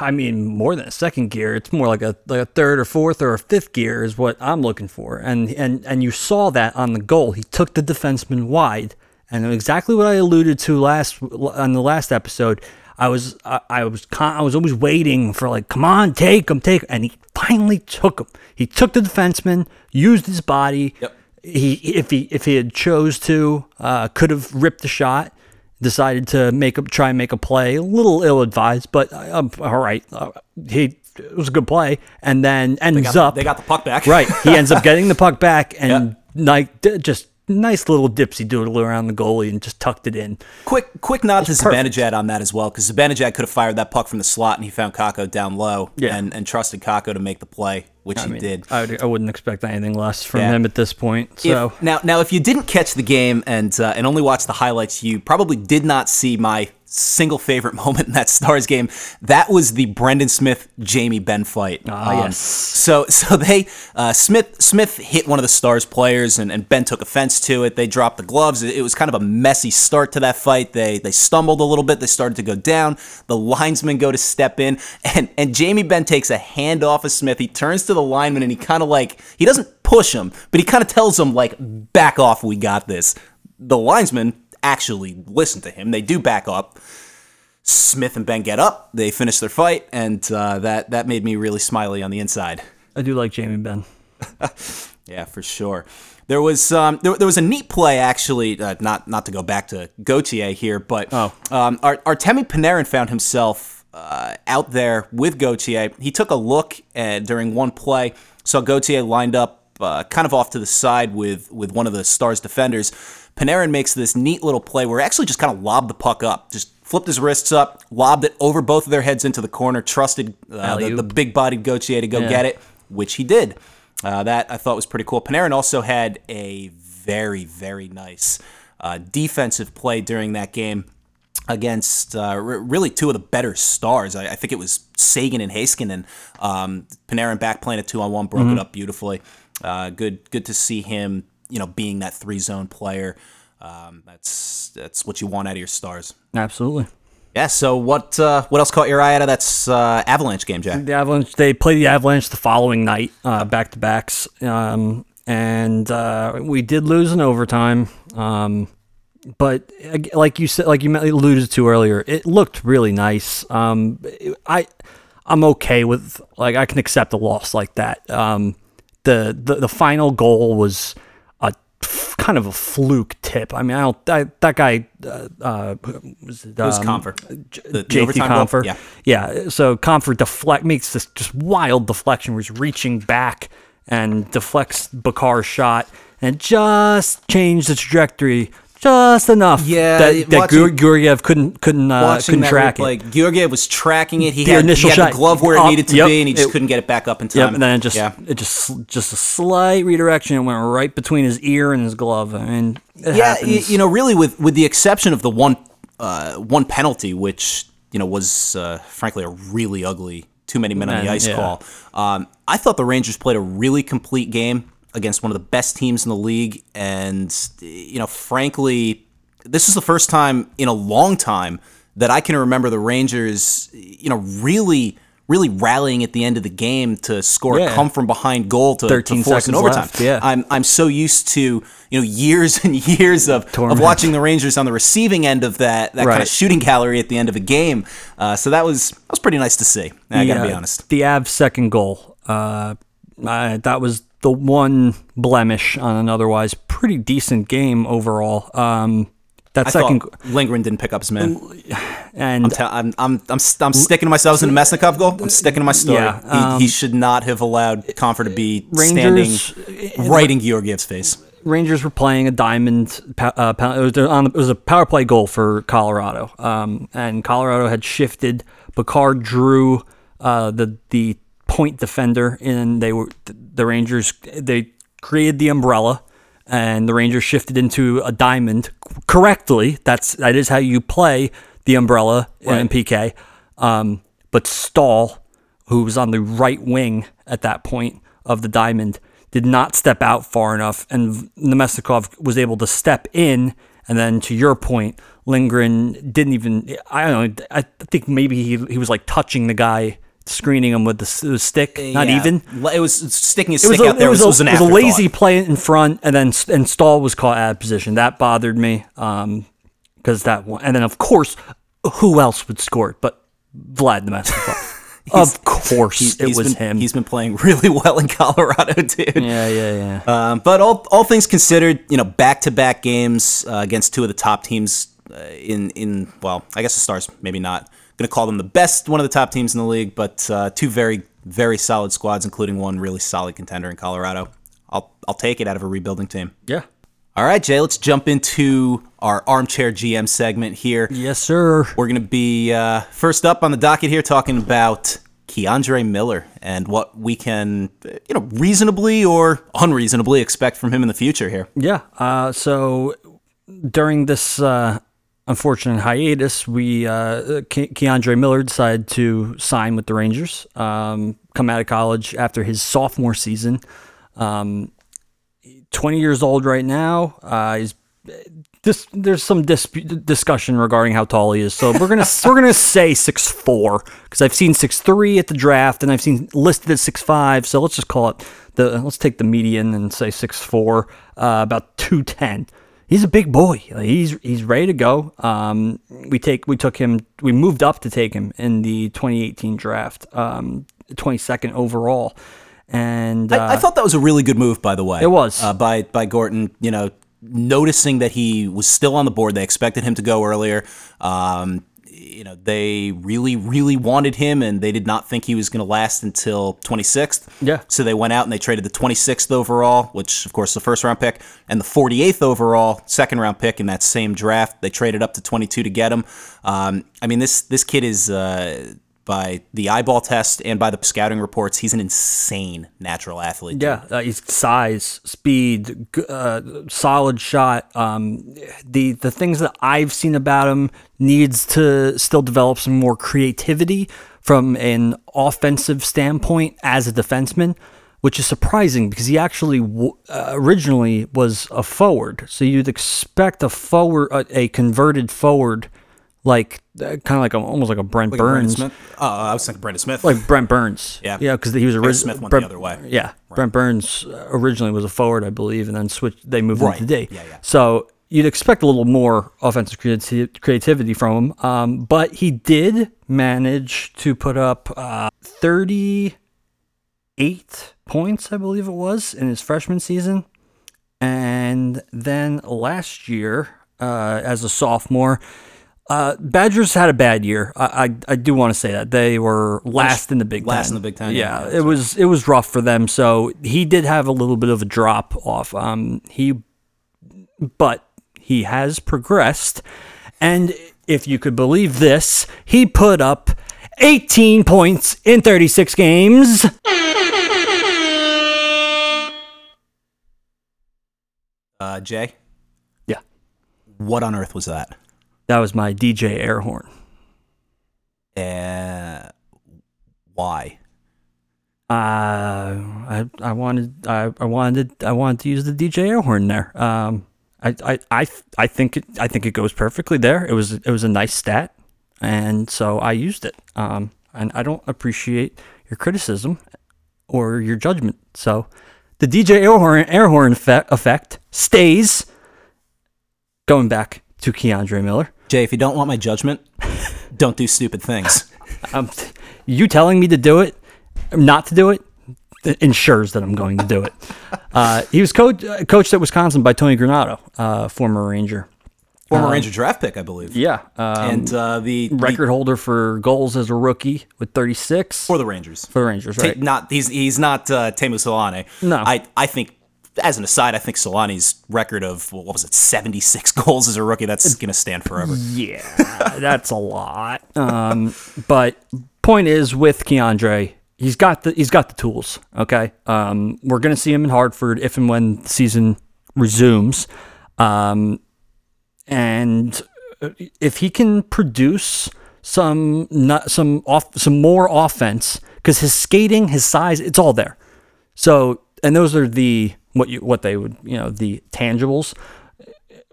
I mean, more than a second gear. It's more like a like a third or fourth or a fifth gear is what I'm looking for. And and and you saw that on the goal. He took the defenseman wide, and exactly what I alluded to last on the last episode. I was I, I was con- I was always waiting for like, come on, take him, take, him. and he finally took him. He took the defenseman, used his body. Yep. He if he if he had chose to, uh, could have ripped the shot decided to make a try and make a play, a little ill advised, but um, all right, uh, he it was a good play, and then ends Got- up they got the puck back. right. He ends up getting the puck back and like just nice little dipsy doodle around the goalie and just tucked it in. Quick quick nod to perfect. Zibanejad on that as well because Zibanejad could have fired that puck from the slot and he found Kakko down low Yeah. and, and trusted Kakko to make the play, which I he mean, did. I, would, I wouldn't expect anything less from Yeah. him at this point. If- So now, now, if you didn't catch the game and uh, and only watched the highlights, you probably did not see my single favorite moment in that Stars game. That was the Brendan Smith Jamie Benn fight. Ah, yes. So so they uh, Smith Smith hit one of the Stars players and, and Benn took offense to it. They dropped the gloves. It, it was kind of a messy start to that fight. They they stumbled a little bit. They started to go down. The linesmen go to step in and and Jamie Benn takes a hand off of Smith. He turns to the lineman and he kind of like he doesn't push him, but he kind of tells him like back off. We got this. The linesmen actually listen to him. They do back up. Smith and Benn get up. They finish their fight, and uh, that that made me really smiley on the inside. I do like Jamie Benn. Yeah, for sure. There was um, there, there was a neat play actually. Uh, not not to go back to Gauthier here, but Oh. um, Ar- Artemi Panarin found himself uh, out there with Gauthier. He took a look uh, during one play, saw Gauthier lined up uh, kind of off to the side with with one of the Stars defenders. Panarin makes this neat little play where he actually just kind of lobbed the puck up, just flipped his wrists up, lobbed it over both of their heads into the corner, trusted uh, the, the big-bodied Gauthier to go Yeah. get it, which he did. Uh, that I thought was pretty cool. Panarin also had a very, very nice uh, defensive play during that game against uh, r- really two of the better stars. I, I think it was Seguin and Heiskanen. Um, Panarin back playing a two on one, broke Mm-hmm. it up beautifully. Uh, good, good to see him. You know, being that three zone player. Um, that's that's what you want out of your stars. Absolutely. Yeah. So what uh, what else caught your eye out of that uh, Avalanche game, Jack? The Avalanche. They play the Avalanche the following night, uh, back to backs, um, and uh, we did lose in overtime. Um, but like you said, like you alluded to earlier, it looked really nice. Um, I I'm okay with like I can accept a loss like that. Um, the the the final goal was a f- kind of a fluke tip. I mean, I don't I, that guy uh, uh, was it, It was um, Compher. The, the JT overtime goal? Yeah. Yeah. So Compher deflect makes this just wild deflection where he's reaching back and deflects Makar's shot and just changed the trajectory just enough. Yeah, That, that watching- Georgiev couldn't couldn't uh, couldn't track replay, it. Georgiev was tracking it. He The had, initial he had shot the glove where it needed to yep, be, and he just it- couldn't get it back up in time. Yep, and then it just yeah. it just just a slight redirection and went right between his ear and his glove. I mean, it yeah, happens. you know, really, with with the exception of the one uh, one penalty, which you know was uh, frankly a really ugly too many men on the ice yeah. call. Um, I thought the Rangers played a really complete game against one of the best teams in the league, and you know, frankly, this is the first time in a long time that I can remember the Rangers, you know, really. Really rallying at the end of the game to score a come from behind goal to, to 13 force an seconds overtime. left, yeah. I'm I'm so used to you know years and years of, of watching the Rangers on the receiving end of that that kind of shooting gallery at the end of a game. Uh, so that was that was pretty nice to see. I gotta be uh, honest. The Avs' second goal, uh, I, that was the one blemish on an otherwise pretty decent game overall. Um, that I second Lindgren didn't pick up his man. and I'm, tell- I'm, I'm, I'm, I'm sticking to myself in the Mesnikov goal. I'm sticking to my story. Yeah, um, he, he should not have allowed Compher to be Rangers- standing right in Georgiev's face. Rangers were playing a diamond. Uh, it, was on, it was a power play goal for Colorado, um, and Colorado had shifted. Picard drew uh, the the point defender, and they were the Rangers. They created the umbrella, and the Rangers shifted into a diamond correctly. That's that is how you play the umbrella in PK. Um, but Staal, who was on the right wing at that point of the diamond, did not step out far enough, and Namestnikov was able to step in. And then to your point, Lindgren didn't even. I don't know. I think maybe he he was like touching the guy, screening him with the, the stick. Not Yeah. even. It was sticking his It was, stick a, out there. it was, a, was an was a lazy play in front, and then and Staal was caught out of position. That bothered me. Um, because that one, and then of course, who else would score it but Vlad the Master. of course, He's- it he's was been, him. He's been playing really well in Colorado, dude. yeah, yeah, yeah. Um, but all, all things considered, you know, back to back games uh, against two of the top teams in in well, I guess the Stars maybe not going to call them the best, one of the top teams in the league, but uh, two very very solid squads, including one really solid contender in Colorado. I'll I'll take it out of a rebuilding team. yeah. All right, Jay, let's jump into our armchair GM segment here. Yes, sir. We're going to be uh, first up on the docket here talking about K'Andre Miller and what we can, uh, you know, reasonably or unreasonably expect from him in the future here. Yeah. Uh, so during this uh, unfortunate hiatus, we uh, Ke- K'Andre Miller decided to sign with the Rangers. Um, come out of college after his sophomore season. Um, 20 years old right now. Uh, he's this, there's some dispute, discussion regarding how tall he is, so we're gonna we're gonna say six four because I've seen six three at the draft and I've seen listed at six five. So let's just call it the let's take the median and say six four, uh, about two ten. He's a big boy. He's he's ready to go. Um, we take we took him. We moved up to take him in the 2018 draft, um, 22nd overall, and uh, I, I thought that was a really good move, by the way. It was. uh, by by Gorton. You know, noticing that he was still on the board. They expected him to go earlier. Um, you know, they really, really wanted him, and they did not think he was going to last until 26th. Yeah. So they went out and they traded the 26th overall, which of course the first round pick, and the 48th overall second round pick in that same draft. They traded up to 22 to get him. Um, I mean, this this kid is. Uh, by the eyeball test and by the scouting reports, he's an insane natural athlete. Yeah, uh, he's size, speed, uh, solid shot. Um, the the things that I've seen about him needs to still develop some more creativity from an offensive standpoint as a defenseman, which is surprising because he actually w- uh, originally was a forward. So you'd expect a forward, a, a converted forward, like uh, kind of like a, almost like a Brent Brandon Burns Smith. Oh, I was thinking Brandon Smith. like Brent Burns. Yeah. yeah, because he was originally Smith went the other way. Yeah, Brent Burns uh, originally was a forward, I believe, and then switched. They moved Right. him to D. Yeah, yeah. So you'd expect a little more offensive creati- creativity from him, um, but he did manage to put up uh, thirty-eight points, I believe it was, in his freshman season, and then last year, uh, as a sophomore. Uh, Badgers had a bad year. I I, I do want to say that they were last in the Big Last Ten. in the Big Ten, Yeah, yeah, it was it was rough for them. So he did have a little bit of a drop off. Um, he, but he has progressed, and if you could believe this, he put up 18 points in 36 games. uh, Jay, Yeah, what on earth was that? That was my DJ air horn. Uh, why? Uh, I I wanted I, I wanted I wanted to use the DJ air horn there. Um, I I I, I think it I think it goes perfectly there. It was it was a nice stat, and so I used it. Um, and I don't appreciate your criticism or your judgment. So the DJ air horn air horn effect, effect stays. Going back to K'Andre Miller. Jay, if you don't want my judgment, don't do stupid things. Um, you telling me to do it, not to do it, ensures that I'm going to do it. Uh, he was coach, coached at Wisconsin by Tony Granato, uh, former Ranger. Former Ranger draft pick, I believe. Yeah, um, and uh, the the- record holder for goals as a rookie with 36 for the Rangers. for the Rangers, Ta- right? not he's he's not uh, Teemu Selanne. No. I I think as an aside, I think Selanne's record of what was it, seventy six goals as a rookie, that's gonna stand forever. Yeah, that's a lot. Um, but point is with K'Andre, he's got the he's got the tools. Okay, um, we're gonna see him in Hartford if and when the season resumes, um, and uh, if he can produce some not some off some more offense because his skating, his size, it's all there. So and those are the what you what they would you know the tangibles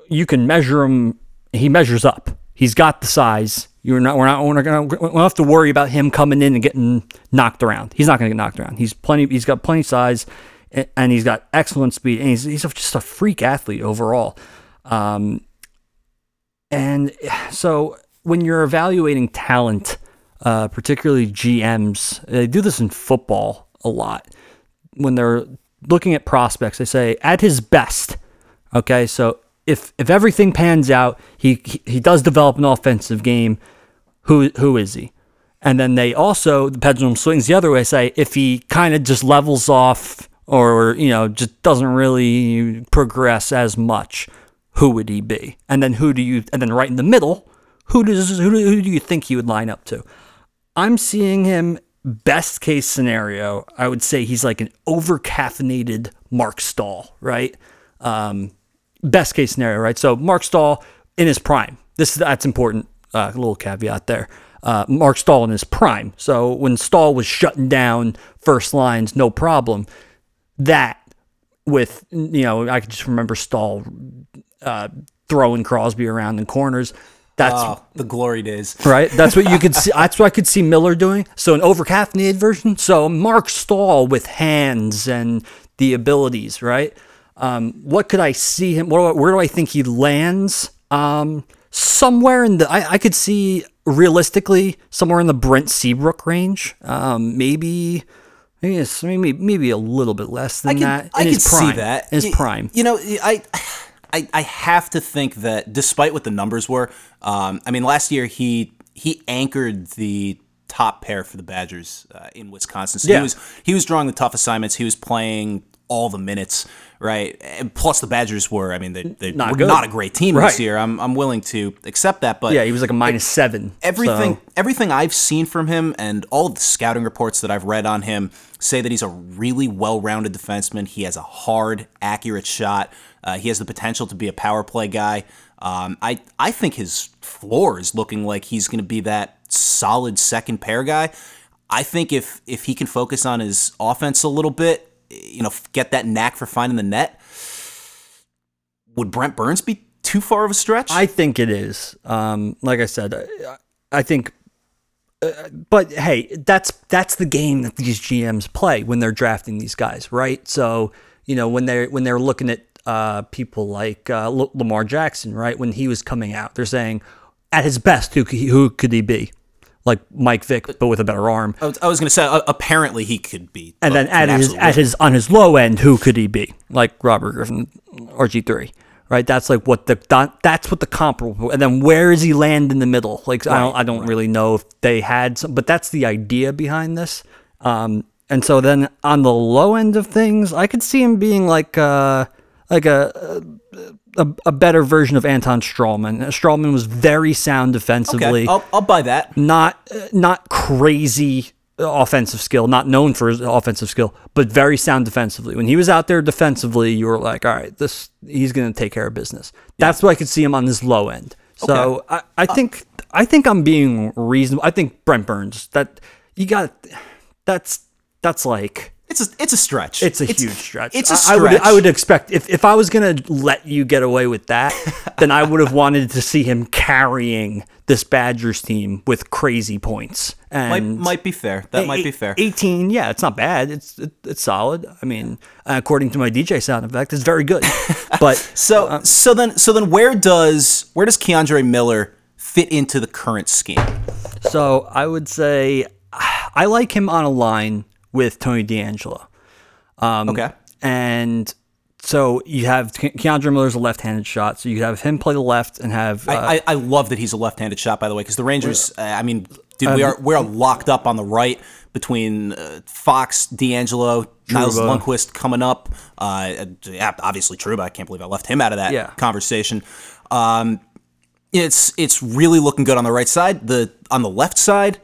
you can measure him. He measures up. He's got the size. You're not. We're not. We're not gonna. We don't have to worry about him coming in and getting knocked around. He's not gonna get knocked around. He's plenty. He's got plenty size, and he's got excellent speed. And he's he's just a freak athlete overall. Um, and so when you're evaluating talent, uh, particularly GMs, they do this in football a lot. When they're looking at prospects, they say at his best. Okay, so if if everything pans out, he he, he does develop an offensive game. Who who is he? And then they also the pendulum swings the other way. Say if he kind of just levels off or you know just doesn't really progress as much, who would he be? And then who do you? And then right in the middle, who does who do, who do you think he would line up to? I'm seeing him best case scenario. I would say he's like an over caffeinated Marc Staal, right? Um, best case scenario, right? So Marc Staal in his prime. This that's important. Uh, a little caveat there. Uh, Marc Staal in his prime. So when Staal was shutting down first lines, no problem. That with you know, I can just remember Staal uh, throwing Crosby around in corners. That's Oh, the glory days. right? That's what you could see. That's what I could see Miller doing. So an overcaffeinated version. So Marc Staal with hands and the abilities, right? Um, what could I see him? Where, where do I think he lands? Um, somewhere in the, I, I could see realistically somewhere in the Brent Seabrook range. Um, maybe, maybe, maybe, maybe a little bit less than I can, that. In I can prime. see that. His prime. You know, I, I, I have to think that despite what the numbers were, um, I mean, last year he he anchored the top pair for the Badgers uh, in Wisconsin. So Yeah. he was he was drawing the tough assignments. He was playing all the minutes, right? And plus, the Badgers were, I mean, they, they Not were good. not a great team this year. I'm, I'm willing to accept that, but Yeah, he was like a minus seven. everything so- everything I've seen from him and all of the scouting reports that I've read on him say that he's a really well-rounded defenseman. He has a hard, accurate shot. Uh, he has the potential to be a power play guy. Um, I I think his floor is looking like he's going to be that solid second pair guy. I think if if he can focus on his offense a little bit, you know, get that knack for finding the net, would Brent Burns be too far of a stretch? I think it is. Um, like I said, I, I think. Uh, but hey, that's that's the game that these GMs play when they're drafting these guys, right? So you know when they're when they're looking at uh, people like uh, L- Lamar Jackson, right? When he was coming out, they're saying at his best, who could he, who could he be? Like Mike Vick, but with a better arm. I was, going to say, uh, apparently he could be. And then at his at his on his low end, who could he be? Like Robert Griffin, RG three, right? That's like what the that- that's what the comparable. And then where does he land in the middle? Like I don't I don't really know if they had some, but that's the idea behind this. Um, and so then on the low end of things, I could see him being like uh like a a, a better version of Anton Stralman. Stralman was very sound defensively Okay, I'll, I'll buy that. not uh, not crazy offensive skill, not known for his offensive skill, but very sound defensively. When he was out there defensively, you were like, all right, this he's going to take care of business. That's why I could see him on this low end. So I, I think I think I'm being reasonable. I think Brent Burns that you got that's that's like It's a it's a stretch. it's a huge stretch. It's a I- stretch. I would I would expect if, if I was gonna let you get away with that, then I would have wanted to see him carrying this Badgers team with crazy points. might, And might be fair. That might be fair. 18, yeah, it's not bad. It's it, it's solid. I mean, according to my DJ sound effect, it's very good. But So uh, so then so then where does where does K'Andre Miller fit into the current scheme? So I would say I like him on a line with Tony DeAngelo. Um, Okay. And so you have Ke- K'Andre Miller's a left-handed shot, so you have him play the left and have uh, I, I, I love that he's a left-handed shot, by the way, because the Rangers. Uh, I mean, dude, we are we are locked up on the right between uh, Fox, DeAngelo, Niles Trouba. Lundkvist coming up. Uh, yeah, obviously Trouba. I can't believe I left him out of that Yeah. conversation. Um, it's it's really looking good on the right side. The on the left side,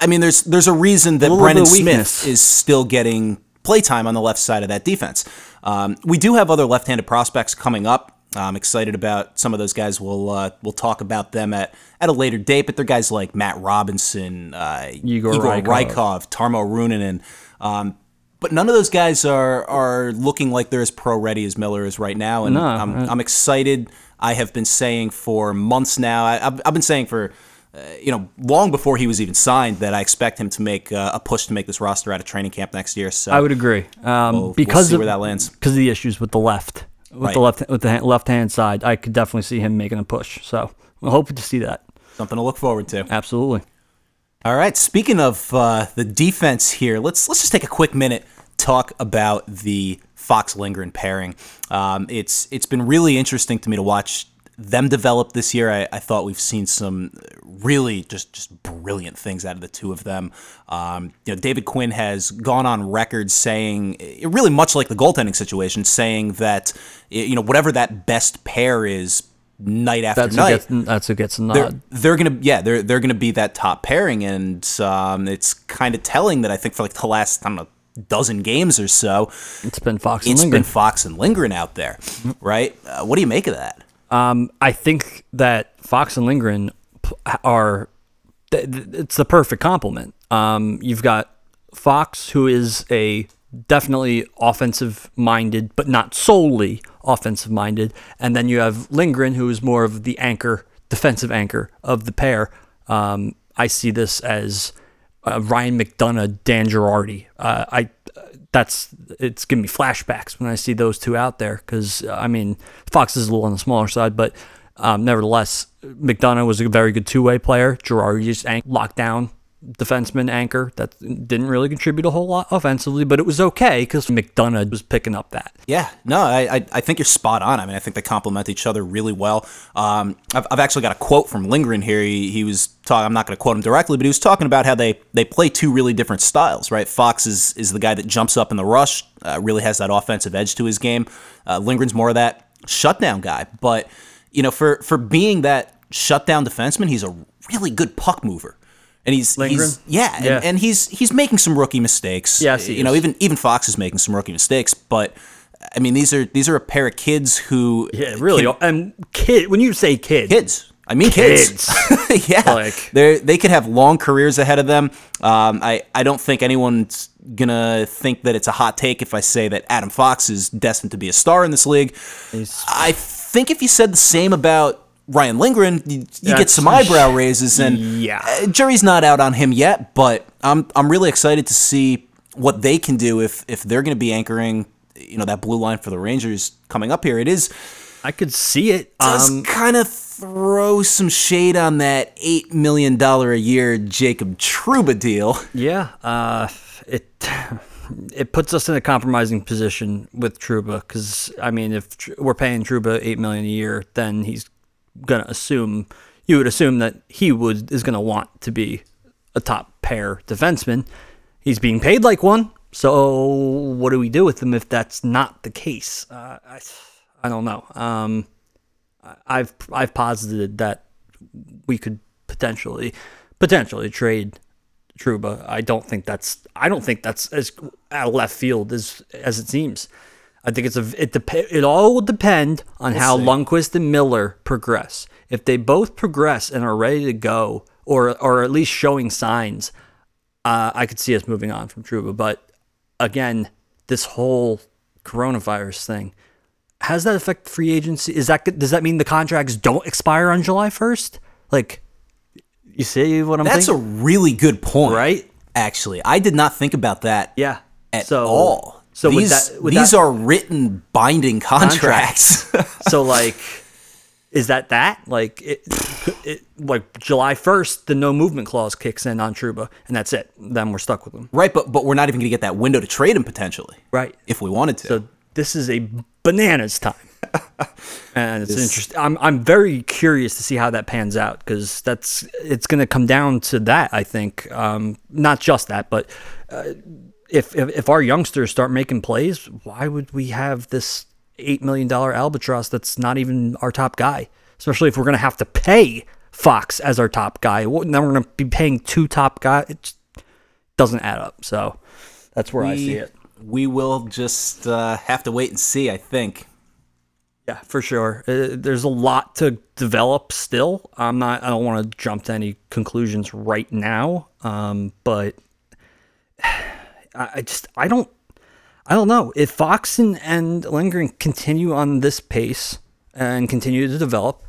I mean, there's there's a reason that little Brendan Smith is still getting playtime on the left side of that defense. Um, we do have other left-handed prospects coming up. I'm excited about some of those guys. We'll uh, we'll talk about them at, at a later date. But they're guys like Matt Robinson, uh, Igor Rykov. Rykov, Tarmo Reunanen. Um, but none of those guys are are looking like they're as pro ready as Miller is right now, and No, I'm, uh, I'm excited. I have been saying for months now. I, I've, I've been saying for uh, you know long before he was even signed that I expect him to make uh, a push to make this roster out of training camp next year. So I would agree um, we'll because see of where that lands. because of the issues with the left, with the Right. left with the left hand side. I could definitely see him making a push. So we're hoping to see that. something to look forward to. Absolutely. All right. Speaking of uh, the defense here, let's let's just take a quick minute talk about the Fox Lindgren pairing. Um, it's it's been really interesting to me to watch them develop this year. I, I thought we've seen some really just just brilliant things out of the two of them. Um, you know, David Quinn has gone on record saying, really much like the goaltending situation, saying that you know whatever that best pair is night after That's who night gets that's who gets a they're, nod. they're gonna yeah they're they're gonna be that top pairing and um, it's kind of telling that I think for like the last I don't know dozen games or so It's been Fox and it's Lindgren. been Fox and Lindgren out there right uh, what do you make of that Um, I think that Fox and Lindgren are it's the perfect complement. Um, you've got Fox, who is a definitely offensive minded, but not solely offensive minded, and then you have Lindgren, who is more of the anchor, defensive anchor of the pair. Um, I see this as uh, Ryan McDonagh, Dan Girardi. Uh, I that's it's giving me flashbacks when I see those two out there because I mean Fox is a little on the smaller side, but um, nevertheless McDonagh was a very good two way player. Girardi just locked down defenseman anchor that didn't really contribute a whole lot offensively, but it was okay because McDonagh was picking up that. yeah. No I, I think you're spot on. I mean I think they complement each other really well. Um, I've, I've actually got a quote from Lindgren here. He, he was talking I'm not going to quote him directly but he was talking about how they they play two really different styles right? Fox is is the guy that jumps up in the rush uh, really has that offensive edge to his game. Uh, Lindgren's more of that shutdown guy but you know for for being that shutdown defenseman he's a really good puck mover and he's, he's yeah, and, Yeah. and he's he's making some rookie mistakes Yes, you know even even Fox is making some rookie mistakes but I mean these are these are a pair of kids who Yeah, really. can- and kid, when you say kid, kids. I mean kids. yeah, Like- they they could have long careers ahead of them. Um, I I don't think anyone's gonna think that it's a hot take if I say that Adam Fox is destined to be a star in this league. I think if you said the same about Ryan Lindgren, you, you get some eyebrow raises, and Yeah. uh, jury's not out on him yet. But I'm I'm really excited to see what they can do if if they're going to be anchoring, you know, that blue line for the Rangers coming up here. It is I could see it. does Um, kind of throw some shade on that eight million dollar a year Jacob Trouba deal. Yeah, uh, it it puts us in a compromising position with Trouba because I mean, if Tr- we're paying Trouba eight million a year, then he's gonna assume you would assume that he would is gonna want to be a top pair defenseman. He's being paid like one, so what do we do with him if that's not the case? Uh, I I don't know. Um, I've I've posited that we could potentially potentially trade Trouba. I don't think that's I don't think that's as out of left field as as it seems. I think it's a it dep- it all will depend on how see. Lundkvist and Miller progress. If they both progress and are ready to go, or or at least showing signs, uh, I could see us moving on from Trouba. But again, this whole coronavirus thing has that affect free agency? Is that does that mean the contracts don't expire on July first? Like, you see what I'm That's a really good point, Right? Actually, I did not think about that. yeah. At so, all. So these with that, with these that, are written binding contracts. so like, is that that like it, it, like July first, the no movement clause kicks in on Trouba and that's it. Then we're stuck with him. Right, but but we're not even going to get that window to trade him potentially. Right. If we wanted to. So this is a bananas time. and it's interesting. I'm I'm very curious to see how that pans out because that's it's going to come down to that. I think um, not just that, but uh, if, if if our youngsters start making plays, why would we have this eight million dollar albatross that's not even our top guy? Especially if we're going to have to pay Fox as our top guy. Then we're going to be paying two top guys. It doesn't add up. So that's where I see it. We will just uh, have to wait and see. I think. Yeah, for sure. Uh, there's a lot to develop still. I'm not. I don't want to jump to any conclusions right now. Um, but I, just I don't I don't know if Fox and, and Lindgren continue on this pace and continue to develop.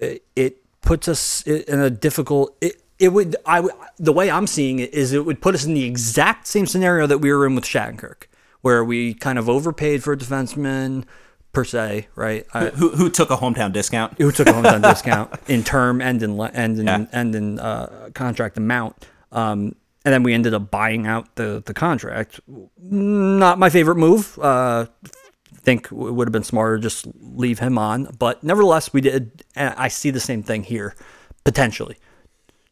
It, it puts us in a difficult. It, it would I the way I'm seeing it is it would put us in the exact same scenario that we were in with Shattenkirk, where we kind of overpaid for a defenseman per se, right? I, Who who took a hometown discount? who took a hometown discount in term and in and in Yeah. and in uh, contract amount. Um, and then we ended up buying out the the contract. Not my favorite move. Uh, think it would have been smarter to just leave him on, but nevertheless, we did. And I see the same thing here, potentially.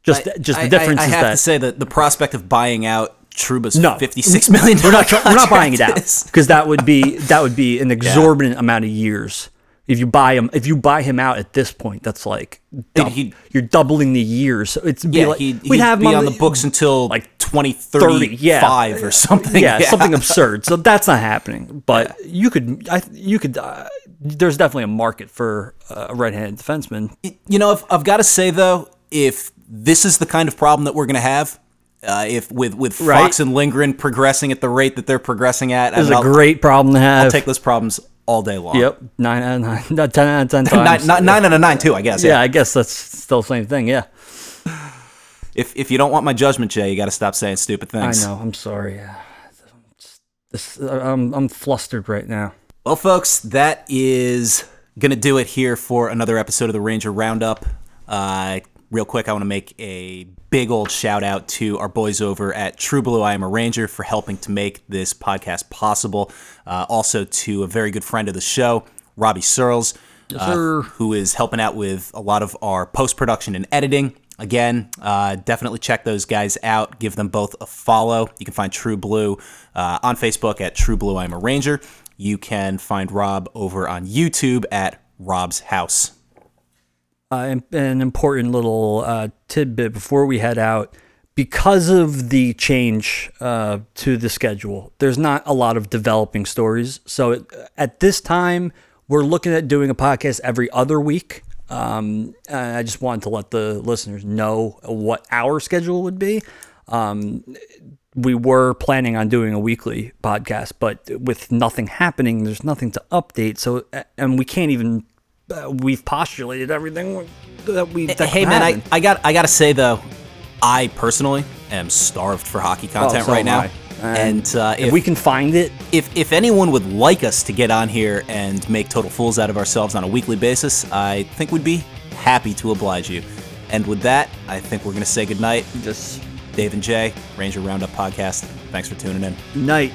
Just just the I- difference I, I is have that to say that the prospect of buying out Trouba's no, fifty-six million. We're not we're not buying it out because that would be that would be an exorbitant amount of years. If you buy him, if you buy him out at this point, that's like dou- he'd- you're doubling the years. So it's Yeah, like, he'd, we'd he'd have be him on the books until like like twenty 30, yeah. or something. yeah, something absurd. So that's not happening. But you could, I, you could. Uh, there's definitely a market for uh, a right-handed defenseman. You know, I've, I've got to say though, if this is the kind of problem that we're going to have, uh, if with with Right. Fox and Lindgren progressing at the rate that they're progressing at, I It's mean, a I'll, great problem to have. I'll take those problems all day long. Yep, nine out of nine, no, ten out of ten Nine, times. nine, nine out of nine too, I guess. yeah, Yeah. I guess that's still the same thing. Yeah. If if you don't want my judgment, Jay, you got to stop saying stupid things. I know. I'm sorry. This, I'm I'm flustered right now. Well, folks, that is going to do it here for another episode of the Ranger Roundup. Uh, real quick, I want to make a big old shout out to our boys over at True Blue I Am a Ranger for helping to make this podcast possible. Uh, also, to a very good friend of the show, Robbie Searles, uh, who is helping out with a lot of our post production and editing. Again, uh, definitely check those guys out. Give them both a follow. You can find True Blue uh, on Facebook at True Blue I'm a Ranger. You can find Rob over on YouTube at Rob's House. Uh, an important little uh, tidbit before we head out. Because of the change uh, to the schedule, there's not a lot of developing stories. So it, at this time, we're looking at doing a podcast every other week. Um, I just wanted to let the listeners know what our schedule would be. Um, we were planning on doing a weekly podcast, but with nothing happening, there's nothing to update. So, and we can't even. Uh, we've postulated everything that we. That hey man, I, happen. I got I got to say though, I personally am starved for hockey content Oh, so right now. I. And uh, if if we can find it, if if anyone would like us to get on here and make total fools out of ourselves on a weekly basis, I think we'd be happy to oblige you. And with that, I think we're gonna say goodnight. just Dave and Jay, Ranger Roundup Podcast. Thanks for tuning in. night.